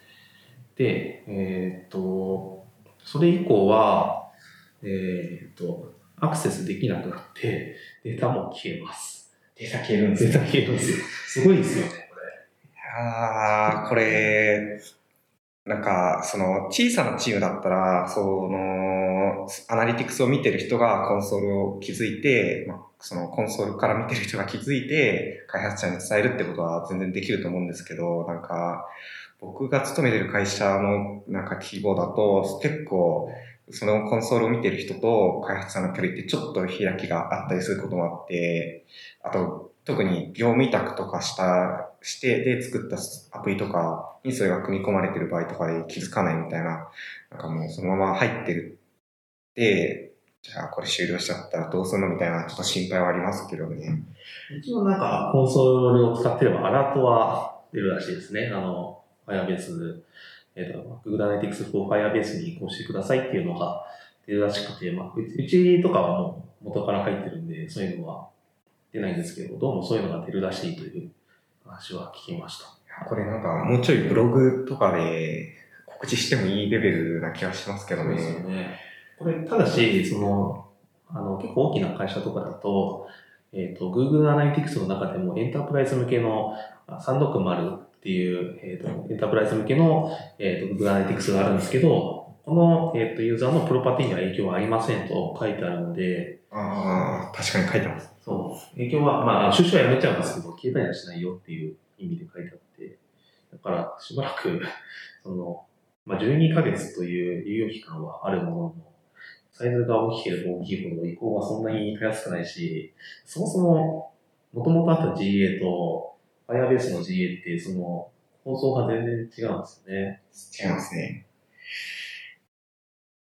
Speaker 2: で、えっと、それ以降は、えっと、アクセスできなくなって、データも消えます。
Speaker 1: データ消えるんです
Speaker 2: データ消えるんですよ。すごいですよね、こ
Speaker 1: ああ、これ、なんか、その、小さなチームだったら、その、アナリティクスを見てる人がコンソールを気づいて、まあ、そのコンソールから見てる人が気づいて、開発者に伝えるってことは全然できると思うんですけど、なんか、僕が勤めてる会社のなんか規模だと、結構、そのコンソールを見てる人と開発者の距離ってちょっと開きがあったりすることもあって、あと、特に業務委託とかした、して、で作ったアプリとかにそれが組み込まれてる場合とかで気づかないみたいな、なんかもうそのまま入ってるで、じゃあこれ終了しちゃったらどうするのみたいなちょっと心配はありますけどね。
Speaker 2: れ。一応なんか、コンソールを使ってればアラートは出るらしいですね。あの、Firebase、えっ、と、Google Analytics for Firebase に移行してくださいっていうのが出るらしくて、まあ、うちとかはもう元から入ってるんで、そういうのは出ないんですけど、どうもそういうのが出るらしいという話は聞きました。
Speaker 1: これなんかもうちょいブログとかで告知してもいいレベルな気がしますけど
Speaker 2: そうですよ
Speaker 1: ね。
Speaker 2: ね。これ、ただし、その、あの、結構大きな会社とかだと、えっ、と、Google Analytics の中でもエンタープライズ向けのあ360っていう、えっ、と、エンタープライズ向けの、えっ、と、Google Analytics があるんですけど、この、えっ、と、ユーザーのプロパティには影響はありませんと書いてあるので、
Speaker 1: ああ、確かに書いてます。
Speaker 2: そう、影響は、まあ、収集はやめちゃうんですけど、消えたりはしないよっていう意味で書いてあって、だから、しばらく、その、まあ、12ヶ月という猶予期間はあるものの、サイズが大きければ大きいほど移行はそんなにたやすくないし、そもそも、もともとあった GA と Firebase の GA って、その、構造が全然違うんですよね。
Speaker 1: 違いますね。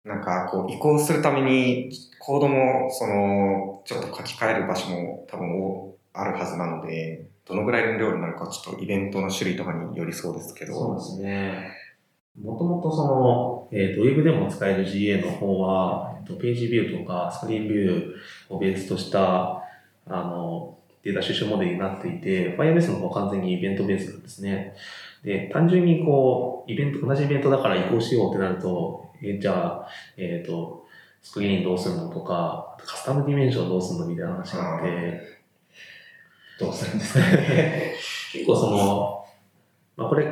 Speaker 1: なんか、こう、移行するために、コードも、その、ちょっと書き換える場所も多分おあるはずなので、どのぐらいの量になるか、ちょっとイベントの種類とかによりそうですけど。
Speaker 2: そうですね。もともとその、えっ、と、ウェブでも使える GA の方は、えっ、と、ページビューとかスクリーンビューをベースとした、あの、データ収集モデルになっていて、Firebase の方は完全にイベントベースなんですね。で、単純にこう、イベント、同じイベントだから移行しようってなると、えじゃあ、えっ、と、スクリーンどうするのとか、カスタムディメンションどうするのみたいな話があって、
Speaker 1: どうするんですかね。
Speaker 2: 結構その、まあ、これ、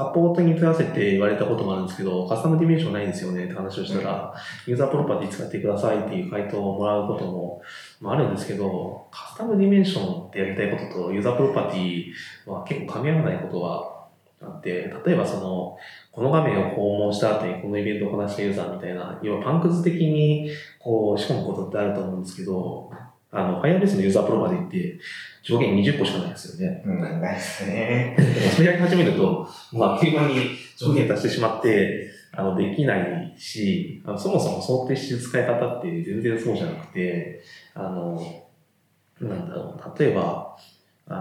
Speaker 2: サポートに問い合わせて言われたことがあるんですけど、カスタムディメンションないんですよねって話をしたら、ユーザープロパティ使ってくださいっていう回答をもらうことも、まあ、あるんですけど、カスタムディメンションってやりたいこととユーザープロパティは結構噛み合わないことがあって、例えばその、この画面を訪問した後にこのイベントをこなしたユーザーみたいな、要はパンクズ的にこう仕込むことってあると思うんですけど、あの、Firebase のユーザープロパティって上限20個しかないんですよね。
Speaker 1: うん、ないですね。
Speaker 2: それやり始めると、まあ、あっという間に上限達してしまって、あの、できないし、あのそもそも想定してる使い方って全然そうじゃなくて、あの、なんだろう、例えば、あ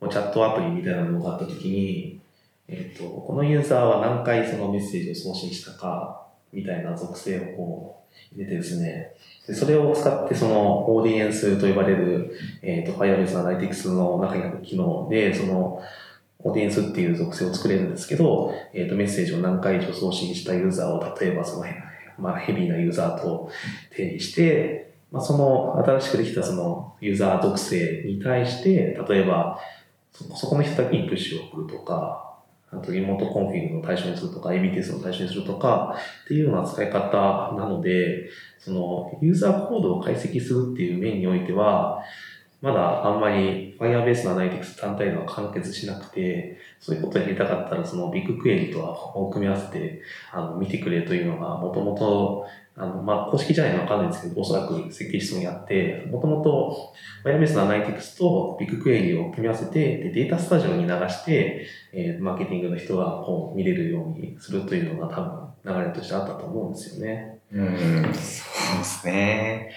Speaker 2: の、チャットアプリみたいなのがあったときに、えっ、と、このユーザーは何回そのメッセージを送信したか、みたいな属性をこう入れてですね、でそれを使ってそのオーディエンスと呼ばれる、えっ、と、Firebase Analytics の中にある機能で、その、オーディエンスっていう属性を作れるんですけど、えっ、と、メッセージを何回以上送信したユーザーを、例えばその、まあ、ヘビーなユーザーと定義して、まあ、その新しくできたそのユーザー属性に対して、例えば、そこの人だけにプッシュを送るとか、あと Remote Config の対象にするとか、AB テストの対象にするとか、っていうような使い方なので、そのユーザーコードを解析するっていう面においては、まだあんまり Firebase のアナリティクス単体では完結しなくて、そういうことやりたかったら、そのビッグクエリとはを組み合わせて、あの、見てくれというのが、もともと、あの、まあ、公式じゃないのかわかんないですけど、おそらく設計室にあって、もともと Firebase のアナリティクスとビッグクエリを組み合わせて、で、データスタジオに流して、えーマーケティングの人がこう見れるようにするというのが多分流れとしてあったと思うんですよね。
Speaker 1: うん、そうですね。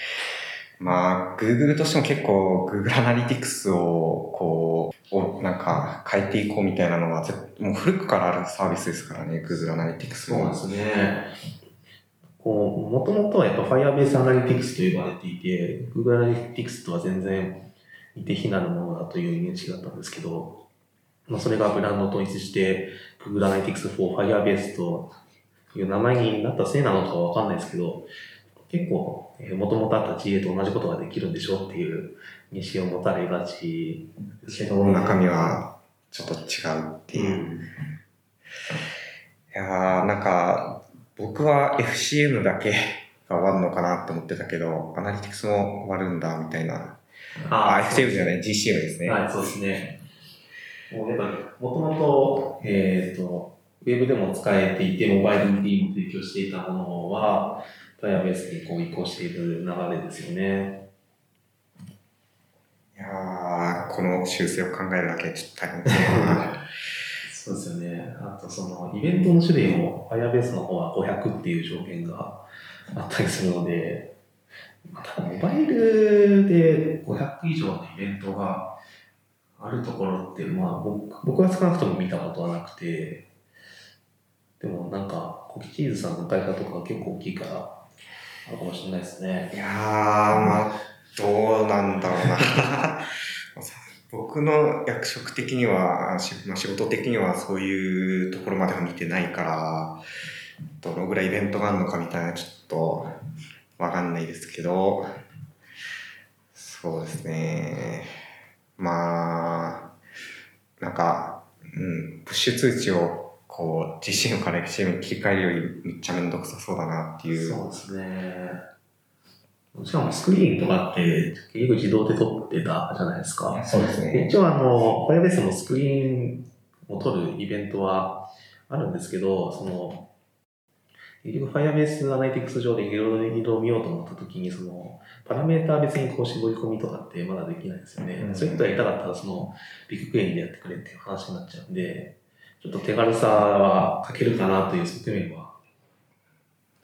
Speaker 1: まあ、Google としても結構 Google Analytics を、こう、をなんか変えていこうみたいなのは、ぜもう古くからあるサービスですからね、Google Analytics
Speaker 2: そうなんですね。こう、もともとはやっぱ Firebase Analytics と呼ばれていて、Google Analytics とは全然似て非なるものだという認識だったんですけど、まあ、それがブランドを統一して Google Analytics for Firebase という名前になったせいなのかはわかんないですけど、結構、えー、元々あった GA と同じことができるんでしょっていう認識を持たれがち
Speaker 1: けど、中身はちょっと違うっていう。
Speaker 2: うん
Speaker 1: いやー、なんか、僕は FCM だけが終わるのかなって思ってたけど、アナリティクスも終わるんだ、みたいな。あ、FCM じゃない、GCM ですね。
Speaker 2: はい、そうですね。もうやっぱり、もともと、えっ、と、ウェブでも使えていて、モバイル MD も提供していたものは、Firebase にこう移行している流れですよね。
Speaker 1: いやー、この修正を考えるだけでちょっと大変ですね。
Speaker 2: そうですよね。あと、その、イベントの種類も Firebase の方は500っていう条件があったりするので、まただ、モバイルで500以上のイベントがあるところって、まあ、僕僕は少なくとも見たことはなくて、でもなんか、コキチーズさんの会社とか結構大きいから、あるかもしれないですね。
Speaker 1: いやー、まあ、どうなんだろうな。僕の役職的には、まあ、仕事的にはそういうところまでは見てないから、どのぐらいイベントがあるのかみたいなちょっとわかんないですけど、そうですね。まあ、なんか、うん、プッシュ通知をこう、GCM から FCM に切り替えるよりめっちゃめんどくさそうだなっていう。
Speaker 2: そうですね。しかもスクリーンとかって結局自動で撮ってたじゃないですか。
Speaker 1: そうです
Speaker 2: で一応あの、Firebase もスクリーンを撮るイベントはあるんですけど、その、結局 Firebase アナリティクス上でいろいろ見ようと思ったときに、その、パラメータ別にこう絞り込みとかってまだできないですよね。
Speaker 1: うん
Speaker 2: そういうことやりたかったら、その、ビッグクエリでやってくれっていう話になっちゃうんで、ちょっと手軽さは欠けるかなという側面は、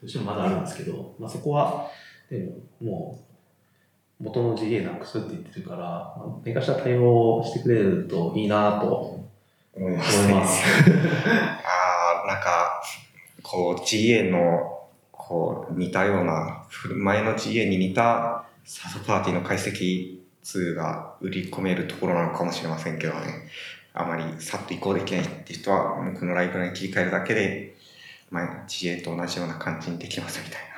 Speaker 2: どうしてもまだあるんですけど、まあそこは、でも、う、元の GA なくすって言ってるから、まあ何かしら対応してくれるといいなと
Speaker 1: 思います。ああ、なんか、こう、GA の、こう、似たような、前の GA に似たサードパーティーの解析ツールが売り込めるところなのかもしれませんけどね。あまりさっと移行できないって人は、もうこのライブラリに切り替えるだけで、前の GA と同じような感じにできますみたいな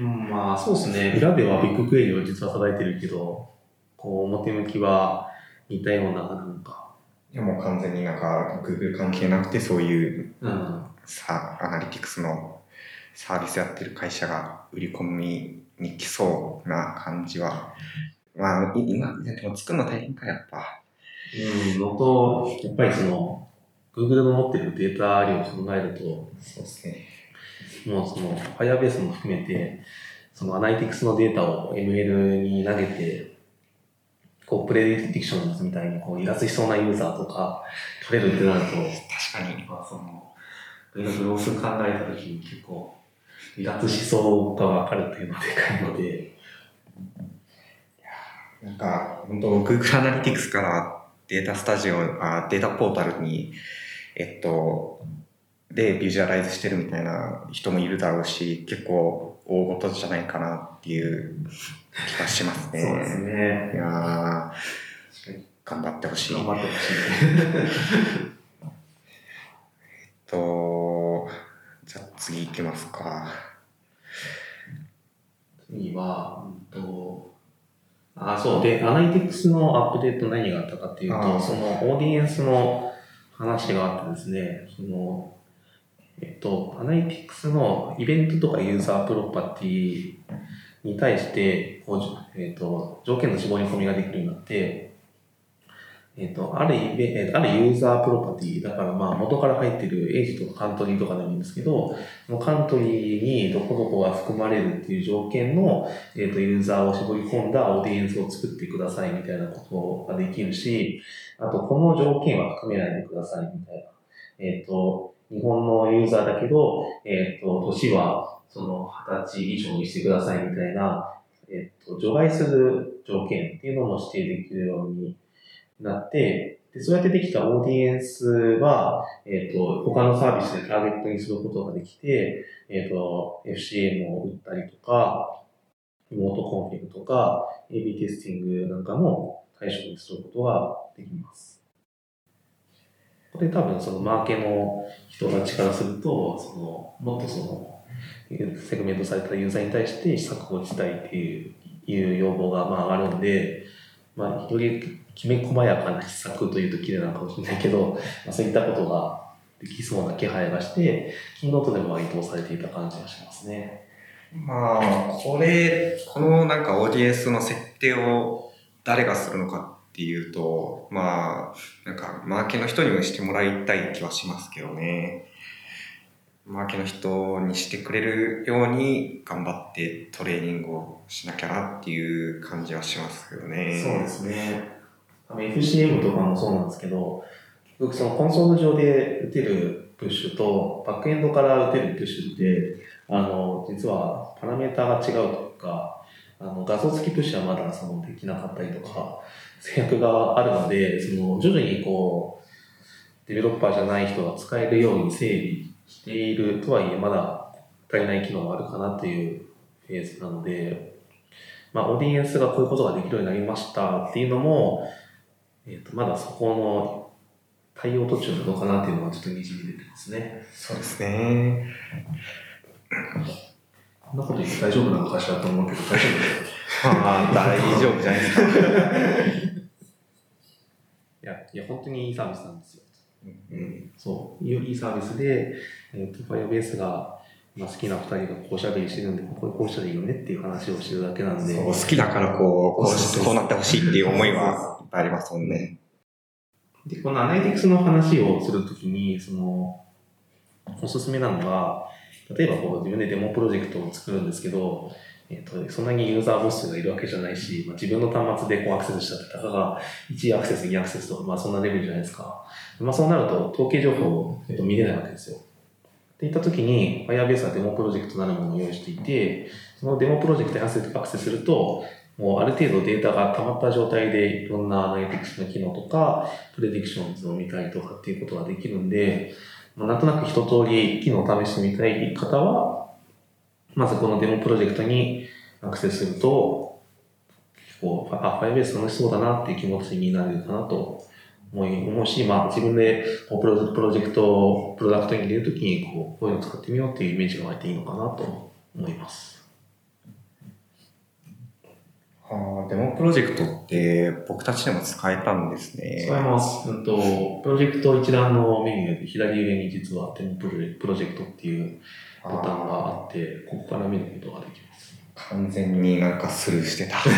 Speaker 2: うん、まあそうですね。裏ではビッグクエリを実は叩いてるけど、こう表向きは似たような、なんか、
Speaker 1: な。いや、もう完全になんか、Google 関係なくて、そういう
Speaker 2: うん、
Speaker 1: さ、アナリティクスのサービスやってる会社が売り込みに来そうな感じは、まあ、い今、でも作るの大変か、やっぱ。
Speaker 2: うん、のと、やっぱりその、Google の持ってるデータ量を考えると、
Speaker 1: そうですね。
Speaker 2: もうその Firebase も含めて、そのアナリティクスのデータを ML に投げて、こう、 Predictions みたいにこう、離脱しそうなユーザーとか取れるってなると、
Speaker 1: 確かに。
Speaker 2: まあその、いろいろロス考えたときに結構、離脱しそうがわかるっていうのはでかいので、
Speaker 1: なんか、本当 Google Analytics から Data Studio、あデータポータルに、えっと、で、ビジュアライズしてるみたいな人もいるだろうし、結構大事じゃないかなっていう気がしますね。
Speaker 2: そうですね
Speaker 1: い。やー頑張ってほしい。
Speaker 2: 頑張ってほしい。
Speaker 1: と、じゃあ次行きますか。
Speaker 2: 次は、うんと、あ、そう。で、アナリティクスのアップデート何があったかっていうと、そのオーディエンスの話があってですね、その、えっと、アナリティクスのイベントとかユーザープロパティに対して、えっと、条件の絞り込みができるようになって、えっと、あるイベ、えっと、あるユーザープロパティ、だからまあ元から入ってるエイジとかカントリーとかでもいいんですけど、そのカントリーにどこどこが含まれるっていう条件の、えっとユーザーを絞り込んだオーディエンスを作ってくださいみたいなことができるし、あとこの条件は含めないでくださいみたいな。えっ、と、日本のユーザーだけど、えっ、と、年はその20歳以上にしてくださいみたいな、えっ、と、除外する条件っていうのも指定できるようになって、でそうやってできたオーディエンスは、えっ、と、他のサービスでターゲットにすることができて、えっ、と、FCM を打ったりとか、 Remote Config とか、AB テスティングなんかも対象にすることができます。これ多分そのマーケの人たちからすると、その、もっとその、セグメントされたユーザーに対して施策をしたいっていういう要望がまあ上がるんで、まあ、よりきめ細やかな施策というと綺麗なのかもしれないけど、まあ、そういったことができそうな気配がして、キーノートでも割とされていた感じがしますね。
Speaker 1: まあ、これ、このなんかオーディエンスの設定を誰がするのかっていうと、まあ、なんかマーケの人にもしてもらいたい気はしますけどね。マーケの人にしてくれるように頑張ってトレーニングをしなきゃなっていう感じはしますけどね。
Speaker 2: そうですね。FCM とかもそうなんですけど、結局そのコンソール上で打てるプッシュと、バックエンドから打てるプッシュって、あの、実はパラメータが違うというか、あの画像付きプッシュはまだそのできなかったりとか、制約があるので、その徐々にこう、デベロッパーじゃない人が使えるように整備しているとはいえ、まだ足りない機能があるかなというフェーズなので、まあ、オーディエンスがこういうことができるようになりましたっていうのも、えっ、と、まだそこの対応途中なのかなっていうのはちょっとにじみ出てますね。
Speaker 1: そうですね。
Speaker 2: こんなこと言って大丈夫なのかしらと思うけど、大丈
Speaker 1: まあ、大丈夫じゃないですか。
Speaker 2: 夫いや、いや、本当にいいサービスなんですよ。
Speaker 1: うん、
Speaker 2: そう、いいサービスで、えっ、と、Firebase が、まあ、好きな二人がこうしゃべりしてるんで、こここうしたらいいよねっていう話をしてるだけなんで。
Speaker 1: そう好きだからこう、こ
Speaker 2: う
Speaker 1: こうなってほしいっていう思いはいっぱいありますもんね。
Speaker 2: で、このアナリティクスの話をするときに、その、おすすめなのが、例えばこう自分でデモプロジェクトを作るんですけど、えっと、そんなにユーザー母数がいるわけじゃないし、まあ、自分の端末でこうアクセスしたってたかが1アクセス、2アクセスとか、まあそんなレベルじゃないですか。まあそうなると統計情報を、えっと、見れないわけですよ。っていったときに、Firebase はデモプロジェクトなるものを用意していて、そのデモプロジェクトにアクセスすると、もうある程度データが溜まった状態でいろんなアナリティクスの機能とか、プレディクションズを見たりとかっていうことができるんで、まあ、なんとなく一通り機能を試してみたい方は、まずこのデモプロジェクトにアクセスすると、こう、あ、Firebase 楽しそうだなっていう気持ちになれるかなと思い思うし、まあ自分でプロプロジェクト、プロダクトに入れるときにこう、こういうのを使ってみようっていうイメージが湧いていいのかなと思います。
Speaker 1: ああ、デモプロジェクトって僕たちでも使えたんですね。
Speaker 2: 使えます。うんと、プロジェクト一覧のメニューで左上に実はデモプロジェクトっていうボタンがあって、ここから見ることができます。
Speaker 1: 完全になんかスルーしてた。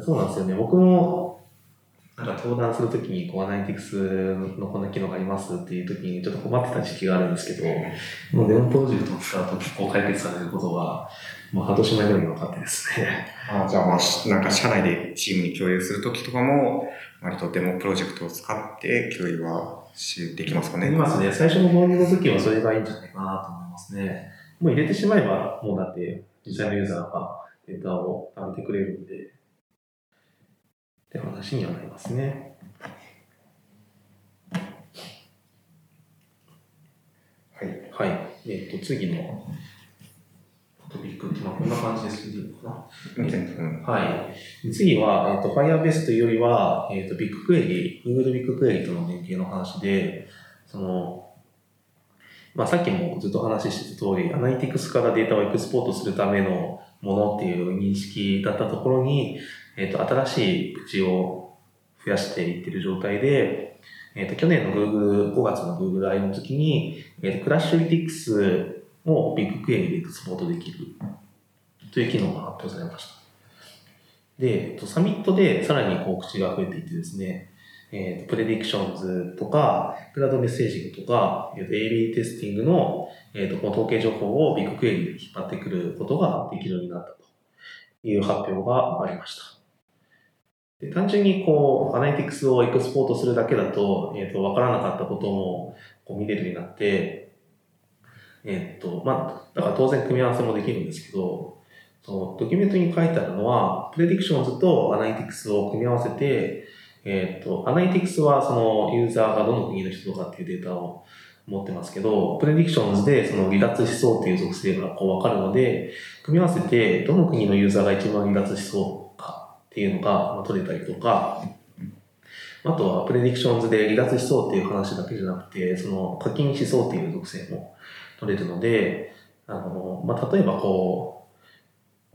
Speaker 2: そうなんですよね。僕も、なんか登壇するときに、こう、アナリティクスのこんな機能がありますっていうときに、ちょっと困ってた時期があるんですけど、もうデモプロジェクトを使うと結構解決されることが、もう半年前ぐらいに分かってですね。
Speaker 1: あじゃあまあ、しなんか社内でチームに共有するときとかも、割とデモプロジェクトを使って共有はしできますかね。
Speaker 2: できますね。最初の導入の時はそれがいいんじゃないかなと思いますね。もう入れてしまえば、もうだって、実際のユーザーがデータを貯めてくれるんで、って話にはなりますね。
Speaker 1: はい。
Speaker 2: はい。えっ、と、次のトピックって、まあ、こんな感じですけどいいのか。な。はい。次は、えっ、と、Firebase というよりは、えっ、と、ビッグクエリ、Google ビッグクエリとの連携の話で、その、まあ、さっきもずっと話してた通り、アナリティクスからデータをエクスポートするためのものっていう認識だったところに、えっ、と、新しい口を増やしていってる状態で、えっ、と、去年の Google、5月の Google I の時に、えっ、と、クラッシュリティクスをビッグクエリでエクスポートできるという機能が発表されました。で、サミットでさらにこう口が増えていってですね、えっ、と、プレディクションズとか、クラウドメッセージングとか、えっ、と、AB テスティングの、えっ、と、この統計情報をビッグクエリで引っ張ってくることができるようになったという発表がありました。で単純にこう、 Analytics をエクスポートするだけだと、えっ、と、わからなかったこともこう見れるようになって、えっ、と、まあ、だから当然組み合わせもできるんですけど、そのドキュメントに書いてあるのは、 Predictions と Analytics を組み合わせて、えっ、と、 Analytics はそのユーザーがどの国の人とかっていうデータを持ってますけど、 Predictions でその離脱しそうっていう属性がこうわかるので、組み合わせてどの国のユーザーが一番離脱しそうかっていうのが取れたりとか、あとはプレディクションズで離脱しそうっていう話だけじゃなくて、その課金しそうっていう属性も取れるので、あの、まあ、例えばこ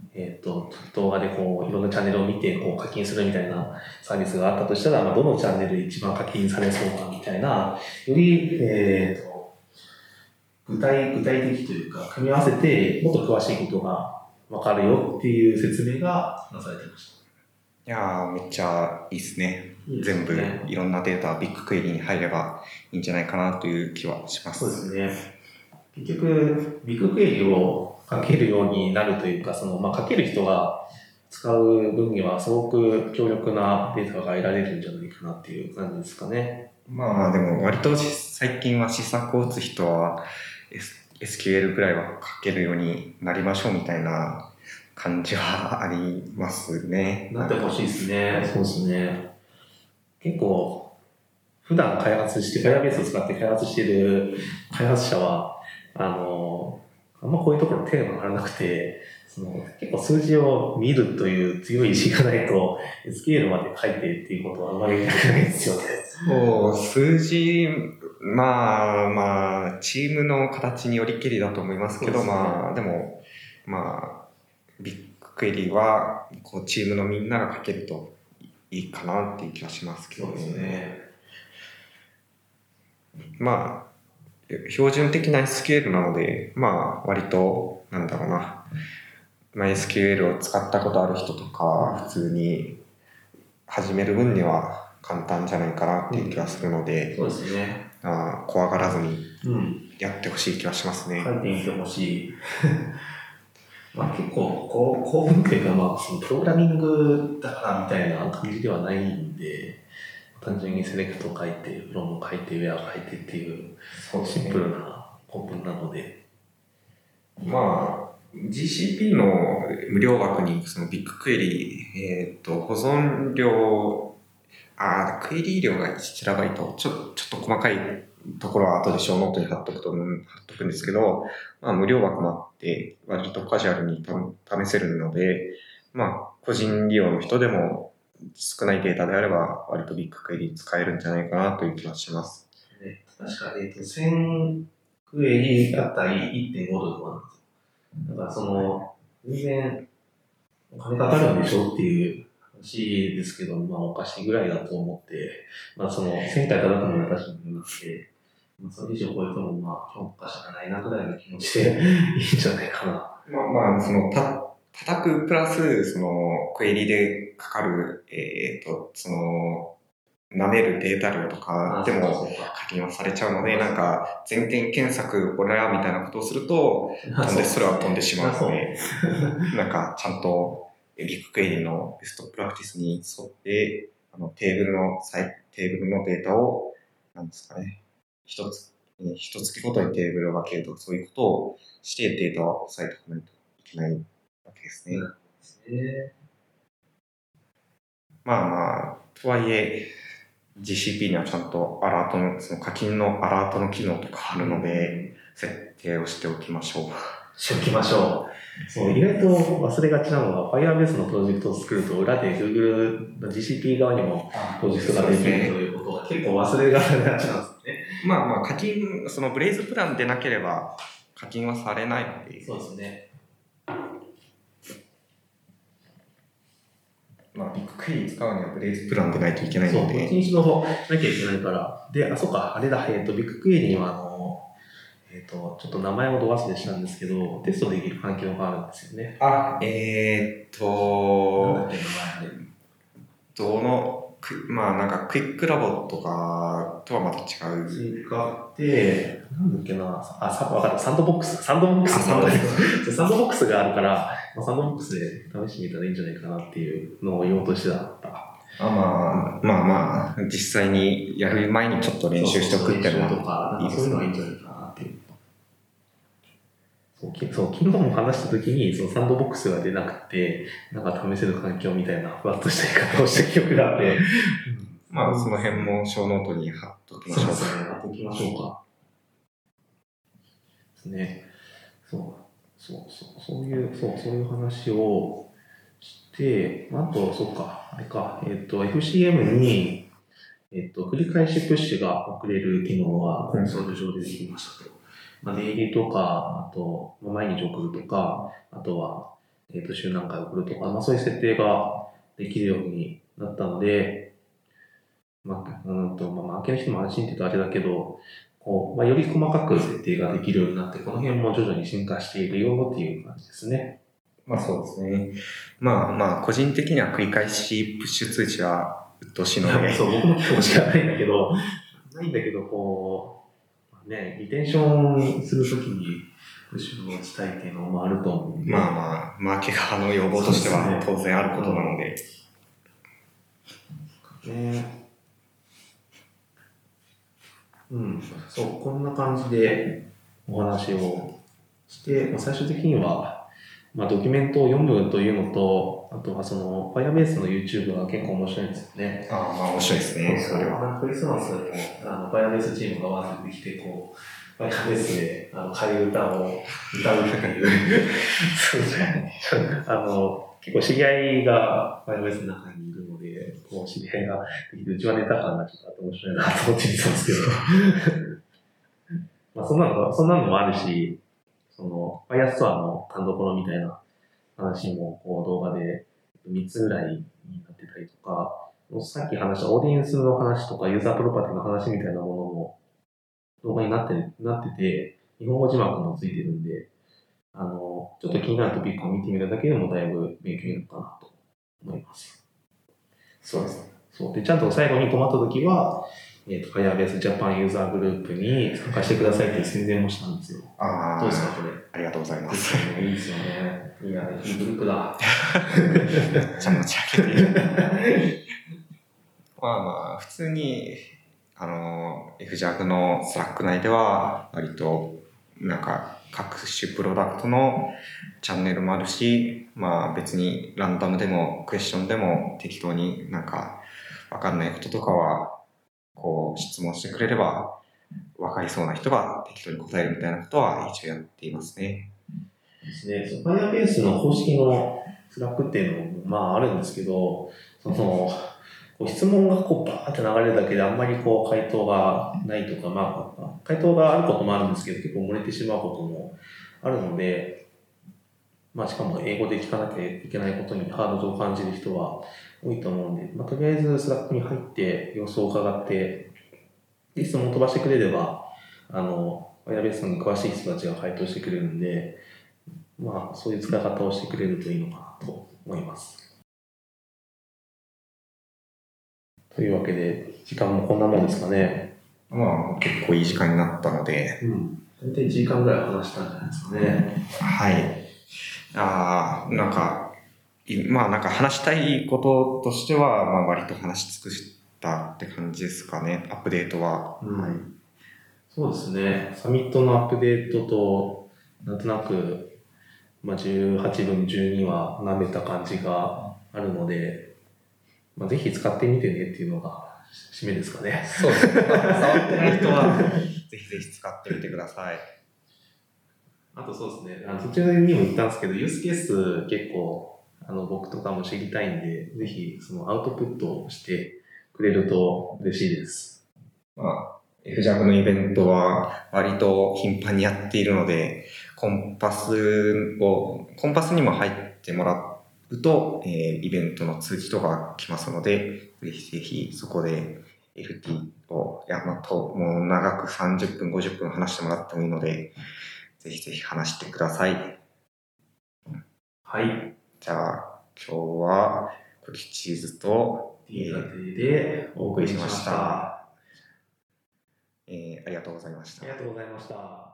Speaker 2: う、えっ、と、動画でこう、いろんなチャンネルを見て、こう、課金するみたいなサービスがあったとしたら、まあ、どのチャンネルで一番課金されそうかみたいな、より、えっ、と、具体、具体的というか、組み合わせて、もっと詳しいことがわかるよっていう説明がなされてまし
Speaker 1: いやー、めっちゃいいですね。
Speaker 2: す
Speaker 1: 全部
Speaker 2: ね
Speaker 1: いろんなデータ、ビッグクエリに入ればいいんじゃないかなという気はします。
Speaker 2: そうですね。結局、ビッグクエリを書けるようになるというか、その、まあ、書ける人が使う分にはすごく強力なデータが得られるんじゃないかなっていう感じですかね。
Speaker 1: まあでも割とし最近は施策を打つ人は S- SQL ぐらいは書けるようになりましょうみたいな感じはありますね。
Speaker 2: なってほしいですね。そうですね。結構、普段開発して、Firebase を使って開発している開発者は、あの、あんまこういうところテーマがなくて、その結構数字を見るという強い意志がないと、SQL まで書いてっていうことはあんまりできないんですよね。
Speaker 1: そう、数字、まあまあ、チームの形によりけりだと思いますけど、
Speaker 2: ね
Speaker 1: まあでも、まあ、ビッグクエリは、こう、チームのみんなが書けるといいかなっていう気はしますけど
Speaker 2: そうですね。
Speaker 1: まあ、標準的な SQL なので、まあ、割と、なんだろうな、まあ、SQL を使ったことある人とか、普通に始める分には簡単じゃないかなっていう気がするので、
Speaker 2: そうですね。
Speaker 1: あー怖がらずに
Speaker 2: うん。
Speaker 1: やってほしい気はしますね。
Speaker 2: 書いてみてほしい。まあ結構、こう、構文っていうか、まあ、そのプログラミングだからみたいな感じではないんで、単純にセレクト書いて、フロム書いて、ウェア書いてっていう、シンプルな構文なので。
Speaker 1: まあ、GCP の無料枠にその BigQuery、えっ、と、保存量、あクエリ量が1テラバイト、ちょちょっと細かいところは後で show note に貼っとくと、貼っとくんですけど、まあ無料枠もあって、割とカジュアルに試せるので、まあ個人利用の人でも少ないデータであれば割と BigQuery 使えるんじゃないかなという気がします。
Speaker 2: ね、確か、えっ、と、1000クエリあたり1.5ドルとかなんですよ。だからその、全然、お金かかるんでしょっていう話ですけど、まあおかしいぐらいだと思って、まあその、1000回叩くのは確かになくて、まあそれ以上超えてもまあ評価しかないなぐらいの気持ちでいいんじゃないかな。
Speaker 1: まあまあ、その、た、叩くプラス、その、クエリでかかる、えっ、と、その、舐めるデータ量とかでも課金はされちゃうので、なんか、全点検索、これらみたいなことをすると、飛んで、それは飛んでしまうので、なんか、ちゃんと、ビッグクエリのベストプラクティスに沿って、あの、テーブルの、テーブルのデータを、なんですかね、一つ、えー一月ごとにテーブルを分けるとか、そういうことをしてデータを抑えておかないといけないわけですね。
Speaker 2: え
Speaker 1: まあまあ、とはいえ、GCP にはちゃんとアラートの、その課金のアラートの機能とかあるので、設定をしておきましょう。
Speaker 2: しておきましょう。そう、意外と忘れがちなのが、Firebase のプロジェクトを作ると、裏で Google の GCP 側にもプロジェクトができるということが結構忘れがちなんですよね。
Speaker 1: まあまあ、課金、そのブレイズプランでなければ、課金はされないので、
Speaker 2: そうですね。
Speaker 1: まあ、ビッグクエリ使うにはブレイズプランでないといけない
Speaker 2: そう、
Speaker 1: ので、
Speaker 2: こっちにしろなきゃいけないから。で、あ、そうか、あれだ、えっ、と、ビッグクエリには、あの、えっ、と、ちょっと名前をど忘れしたんですけど、テストできる環境があるんですよね。
Speaker 1: あ、えーっと、
Speaker 2: なんだっけ、名前あれ。
Speaker 1: どの、クまあなんかクイックラボとかとはまた違う。
Speaker 2: 追加で、なんだっけな、あ、さ、わかった、サンドボックス、サンドボックス
Speaker 1: あサンドボック
Speaker 2: ス。サンドボックスがあるから、まあ、サンドボックスで試してみたらいいんじゃないかなっていうのを言おうとしてた。
Speaker 1: あまあ、まあまあ、実際にやる前にちょっと練習しておくっていうの
Speaker 2: か、そういうのがいいんじゃないかなっていう。そう、きそう昨日も話した時に、そのサンドボックスが出なくて、なんか試せる環境みたいな、ふわっとした言い方をした記憶があって、
Speaker 1: まあその辺も show note に貼っておきましょう。
Speaker 2: そうですね。やっておきましょうか。ですね。そう。そうそう。そういう、そう、そういう話をして、あと、そうか、あれか、えっ、と、FCM に、えっ、と、繰り返しプッシュが送れる機能がコンソール上でできましたと。まあ、デイリーとか、あと、まあ毎日送るとか、あとは、えっ、と、週何回送るとか、まあ、そういう設定ができるようになったので、まあ、うんと、まあ、負けの人も安心って言うとあれだけど、こう、まあ、より細かく設定ができるようになって、この辺も徐々に進化しているよっていう感じですね。
Speaker 1: まあそうですね。まあまあ、個人的には繰り返しプッシュ通知は鬱陶しいので、
Speaker 2: そう、僕も今日しかないんだけど、ないんだけど、こう、まあね、リテンションするときに、プッシュをしたいっていうのもあると思う。
Speaker 1: まあまあ、マーケ側の要望としては当然あることなので、
Speaker 2: ね。うん、そう、こんな感じでお話をして、まあ、最終的には、まあ、ドキュメントを読むというのと、あとはその、Firebase の YouTube が結構面白いんですよね。
Speaker 1: ああまあ面白いですね、それは。
Speaker 2: クリスマスでも、あの、Firebase チームがわざと来て、こう、Firebase で、あの、仮歌を歌うっていう。そうですね。あの、結構知り合いが Firebase の中にいるこう、知り合いができて、うちはネタ感がちょっとあって面白いなと思って見てたんですけど。まあ、そんなの、そんなのもあるし、その、Firestore の単独みたいな話も、こう、動画で3つぐらいになってたりとか、さっき話したオーディエンスの話とかユーザープロパティの話みたいなものも動画になってなってて、日本語字幕もついてるんで、あの、ちょっと気になるトピックを見てみるだけでもだいぶ勉強になるかなと思います。
Speaker 1: そうですね。
Speaker 2: そう。で、ちゃんと最後に困った時は、えっ、と、Firebase Japan ユーザーグループに参加してくださいっていう宣伝もしたんですよ。
Speaker 1: あ
Speaker 2: どうですか、これ？
Speaker 1: ありがとうございま。
Speaker 2: です。いいですよね。いや、いいグループだ。
Speaker 1: じゃあ持ち上げて。まあまあ、普通に、あの、FJAG のスラック内では、割と、なんか、各種プロダクトのチャンネルもあるし、まあ別にランダムでもクエスチョンでも適当になんか、わかんないこととかは、こう質問してくれれば、わかりそうな人が適当に答えるみたいなことは一応やっていますね。
Speaker 2: ですね。その Firebase の公式のSlack っていうのも、まああるんですけど、その、こう質問がこうバーって流れるだけであんまりこう回答がないとか、まあ、回答があることもあるんですけど、結構漏れてしまうこともあるので、まあしかも英語で聞かなきゃいけないことにハードルを感じる人は多いと思うんで、まあとりあえず Slack に入って様子を伺って、で質問を飛ばしてくれれば、あの、Firebase に詳しい人たちが回答してくれるんで、まあそういう使い方をしてくれるといいのかなと思います。というわけで、時間もこんなもんですかね。
Speaker 1: まあ結構いい時間になったので、
Speaker 2: うん。大体1時間ぐらい話したんじゃないですかね。
Speaker 1: はい。ああ、なんか、いまあなんか話したいこととしては、まあ割と話し尽くしたって感じですかね、アップデートは。
Speaker 2: うん
Speaker 1: はい。
Speaker 2: そうですね。サミットのアップデートと、なんとなく、まあ、18分12は舐めた感じがあるので、まあ、ぜひ使ってみてねっていうのが締めですかね。
Speaker 1: そうですね。触ってない人は、ぜひぜひ使ってみてください。
Speaker 2: あとそうですね、あの途中にも言ったんですけど、ユースケース結構、あの、僕とかも知りたいんで、ぜひそのアウトプットをしてくれると嬉しいです。
Speaker 1: まあ、FJAG のイベントは割と頻繁にやっているので、コンパスを、コンパスにも入ってもらうと、えーイベントの通知とか来ますので、ぜひぜひそこで FT を、いや、まあ、と、もう長く30分、50分話してもらってもいいので、ぜひぜひ話してください。
Speaker 2: はい。
Speaker 1: じゃあ、今日は、クリチーズと、
Speaker 2: という過程でお送りしました。
Speaker 1: えーありがとうございました
Speaker 2: あり。がとうございました。